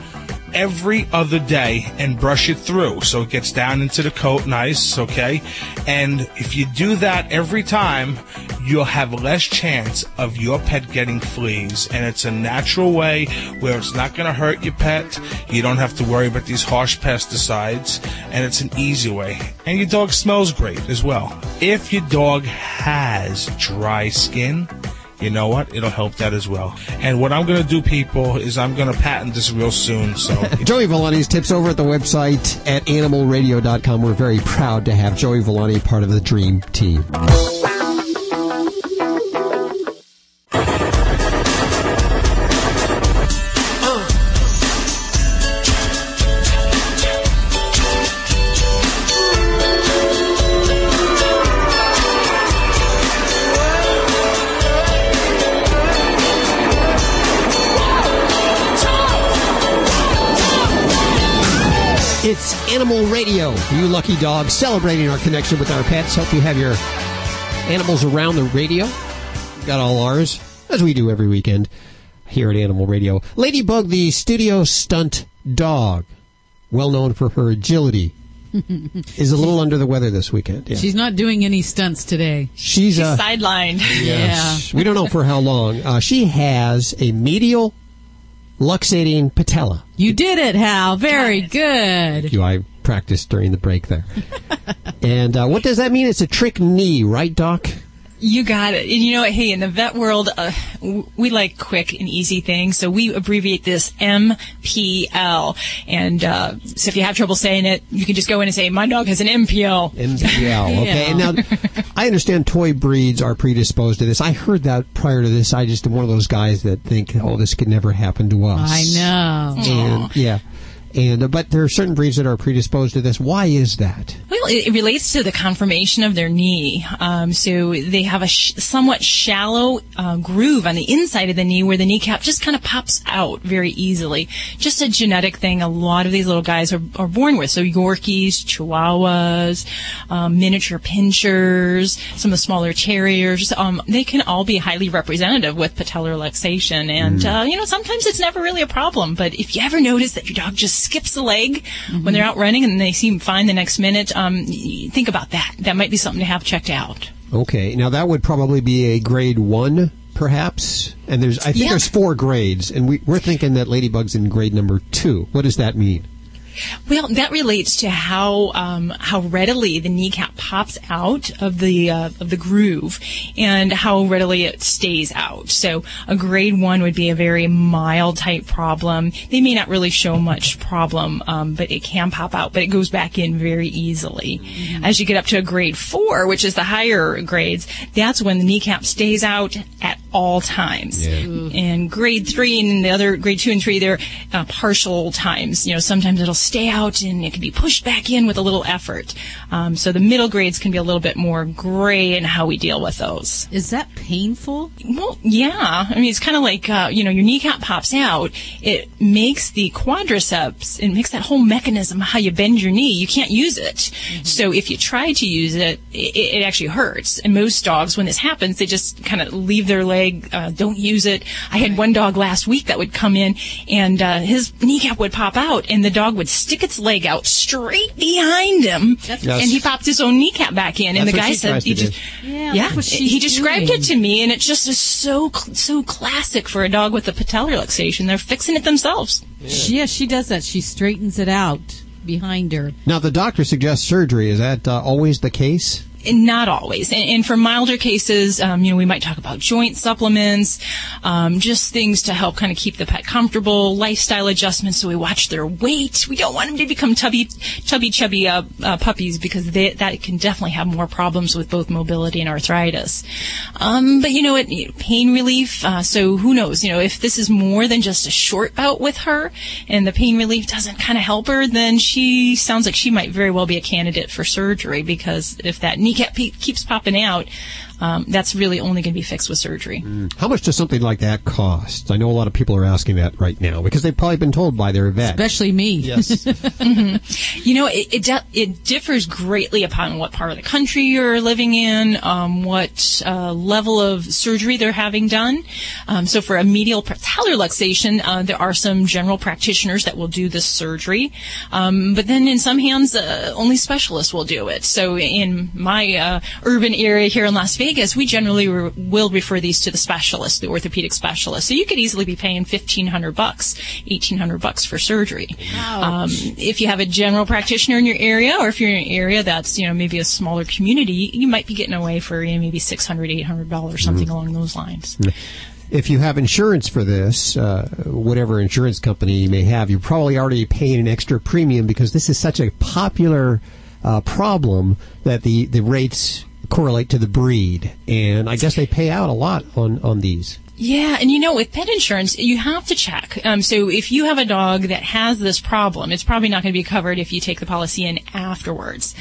every other day and brush it through so it gets down into the coat nice, okay? And if you do that every time, you'll have less chance of your pet getting fleas. And it's a natural way where it's not going to hurt your pet. You don't have to worry about these harsh pesticides. And it's an easy way. And your dog smells great as well. If your dog has dry skin, you know what? It'll help that as well. And what I'm going to do, people, is I'm going to patent this real soon. So Joey Villani's tips over at the website at animalradio.com. We're very proud to have Joey Villani part of the Dream Team. Animal Radio, you lucky dog, celebrating our connection with our pets. Hope you have your animals around the radio. We've got all ours, as we do every weekend here at Animal Radio. Ladybug, the studio stunt dog, well known for her agility, is a little under the weather this weekend. Yeah. She's not doing any stunts today. She's, uh, sidelined. Yes. We don't know for how long. Uh, she has a medial luxating patella. You did it, Hal. Very good. Thank You, I practiced during the break there. and uh, what does that mean? It's a trick knee, right, Doc? You got it. And you know what? Hey, in the vet world, uh, we like quick and easy things, so we abbreviate this MPL. And uh, so if you have trouble saying it, you can just go in and say, "My dog has an MPL." MPL. Okay. And now, I understand toy breeds are predisposed to this. I heard that prior to this. I just am one of those guys that think, oh, this could never happen to us. I know. And yeah. And uh, but there are certain breeds that are predisposed to this. Why is that? Well, it, it relates to the conformation of their knee. Um, so they have a sh- somewhat shallow uh, groove on the inside of the knee where the kneecap just kind of pops out very easily. Just a genetic thing a lot of these little guys are, are born with. So Yorkies, Chihuahuas, um, miniature pinschers, some of the smaller terriers, um, they can all be highly representative with patellar luxation. And, uh, you know, sometimes it's never really a problem. But if you ever notice that your dog just skips a leg when they're out running and they seem fine the next minute, um, think about that. That might be something to have checked out. Okay. Now that would probably be a grade one, perhaps. And there's, I think Yeah. there's four grades, and we, we're thinking that Ladybug's in grade number two. What does that mean? Well, that relates to how um, how readily the kneecap pops out of the uh, of the groove, and how readily it stays out. So, a grade one would be a very mild type problem. They may not really show much problem, um, but it can pop out, but it goes back in very easily. As you get up to a grade four, which is the higher grades, that's when the kneecap stays out at all times. And grade three and the other grade two and three, they're uh, partial times. You know, sometimes it'll stay out and it can be pushed back in with a little effort. Um, so the middle grades can be a little bit more gray in how we deal with those. Is that painful? Well, yeah. I mean, it's kind of like, uh, you know, your kneecap pops out. It makes the quadriceps, it makes that whole mechanism how you bend your knee. You can't use it. So if you try to use it, it, it actually hurts. And most dogs, when this happens, they just kind of leave their leg, uh, don't use it. I had one dog last week that would come in and uh, his kneecap would pop out and the dog would stick its leg out straight behind him That's- and he popped his own kneecap back in. And That's the guy said, he just. Yeah, yeah, that's what she's he described doing. it to me, and it just is so so classic for a dog with a patellar luxation. They're fixing it themselves. She, yeah, she does that. She straightens it out behind her. Now the doctor suggests surgery. Is that uh, always the case? Not always. And, and for milder cases, um, you know, we might talk about joint supplements, um, just things to help kind of keep the pet comfortable, lifestyle adjustments. So we watch their weight. We don't want them to become tubby, chubby, chubby uh, uh, puppies because they, that can definitely have more problems with both mobility and arthritis. Um, but you know what? Pain relief. Uh, so who knows? You know, if this is more than just a short bout with her, and the pain relief doesn't kind of help her, then she sounds like she might very well be a candidate for surgery because if that kneecap pe- keeps popping out, um, that's really only going to be fixed with surgery. How much does something like that cost? I know a lot of people are asking that right now because they've probably been told by their vet. Especially me. Yes. You know, it it, di- it differs greatly upon what part of the country you're living in, um, what uh, level of surgery they're having done. Um, so for a medial patellar luxation, uh, there are some general practitioners that will do this surgery, um, but then in some hands, uh, only specialists will do it. So in my uh, urban area here in Las Vegas, we generally re- will refer these to the specialist, the orthopedic specialist. So you could easily be paying fifteen hundred bucks, eighteen hundred bucks for surgery. Um, if you have a general practitioner in your area, or if you're in an area that's you know maybe a smaller community, you might be getting away for you know, maybe six hundred, eight hundred dollars, something along those lines. If you have insurance for this, uh, whatever insurance company you may have, you're probably already paying an extra premium because this is such a popular uh, problem that the, the rates correlate to the breed. And I guess they pay out a lot on, on these. Yeah, and you know, with pet insurance, you have to check. Um, so if you have a dog that has this problem, it's probably not going to be covered if you take the policy in afterwards.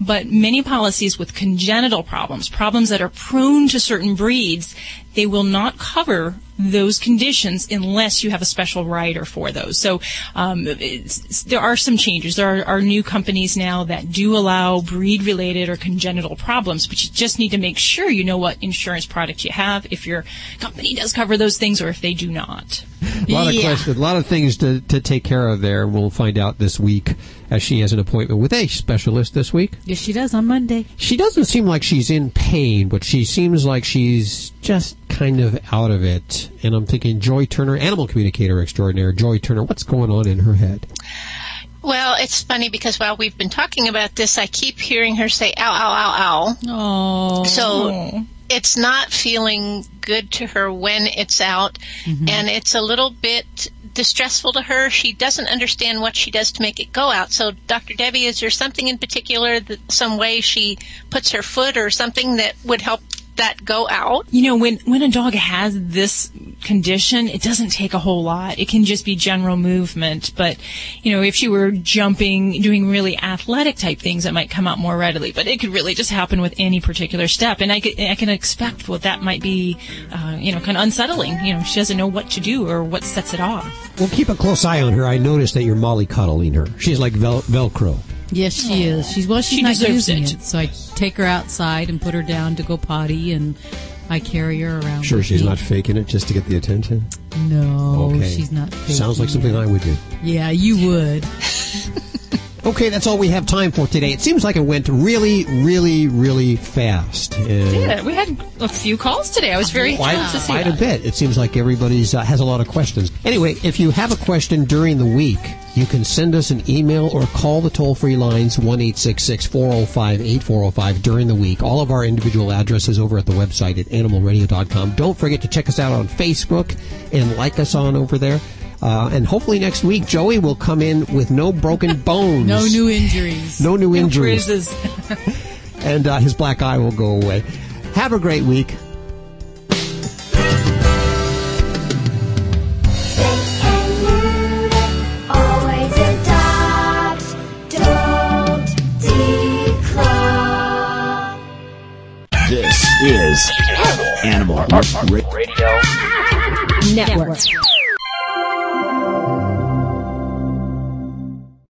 But many policies with congenital problems, problems that are prone to certain breeds, they will not cover those conditions unless you have a special rider for those. So um, it's, there are some changes. There are, are new companies now that do allow breed-related or congenital problems, but you just need to make sure you know what insurance product you have, if your company does cover those things, or if they do not. A lot of questions, a lot of things to, to take care of there. We'll find out this week as she has an appointment with a specialist this week. Yes, she does on Monday. She doesn't seem like she's in pain, but she seems like she's just kind of out of it. And I'm thinking, Joy Turner, animal communicator extraordinaire, Joy Turner, what's going on in her head? Well, it's funny because while we've been talking about this, I keep hearing her say "ow, ow, ow, ow." Oh. So it's not feeling good to her when it's out mm-hmm. and it's a little bit distressful to her. She doesn't understand what she does to make it go out. So Dr. Debbie, is there something in particular that some way she puts her foot or something that would help that go out? You know, when when a dog has this condition, it doesn't take a whole lot. It can just be general movement. But you know, if she were jumping, doing really athletic type things, it might come out more readily. But it could really just happen with any particular step, and I, could, I can expect what that might be. Uh, you know, kind of unsettling. You know, she doesn't know what to do or what sets it off. Well, keep a close eye on her. I noticed that you're molly cuddling her. She's like vel- Velcro. Yes, she is. She's well. She's She not deserves using it. it. so I take her outside and put her down to go potty, and I carry her around. Sure, she's me. not faking it just to get the attention. No, Okay. she's not. Sounds like something I would do. Yeah, you would. Okay, that's all we have time for today. It seems like it went really, really, really fast. And Yeah, we had a few calls today. I was very Quite, thrilled to see quite a bit. It seems like everybody's uh, has a lot of questions. Anyway, if you have a question during the week, you can send us an email or call the toll free lines 1 405 8405 during the week. All of our individual addresses over at the website at animalradio.com. Don't forget to check us out on Facebook and like us on over there. Uh, and hopefully next week, Joey will come in with no broken bones. No new injuries. No new injuries. Bruises. and uh, his black eye will go away. Have a great week. Always adopt, don't declaw. This is Animal Radio Network.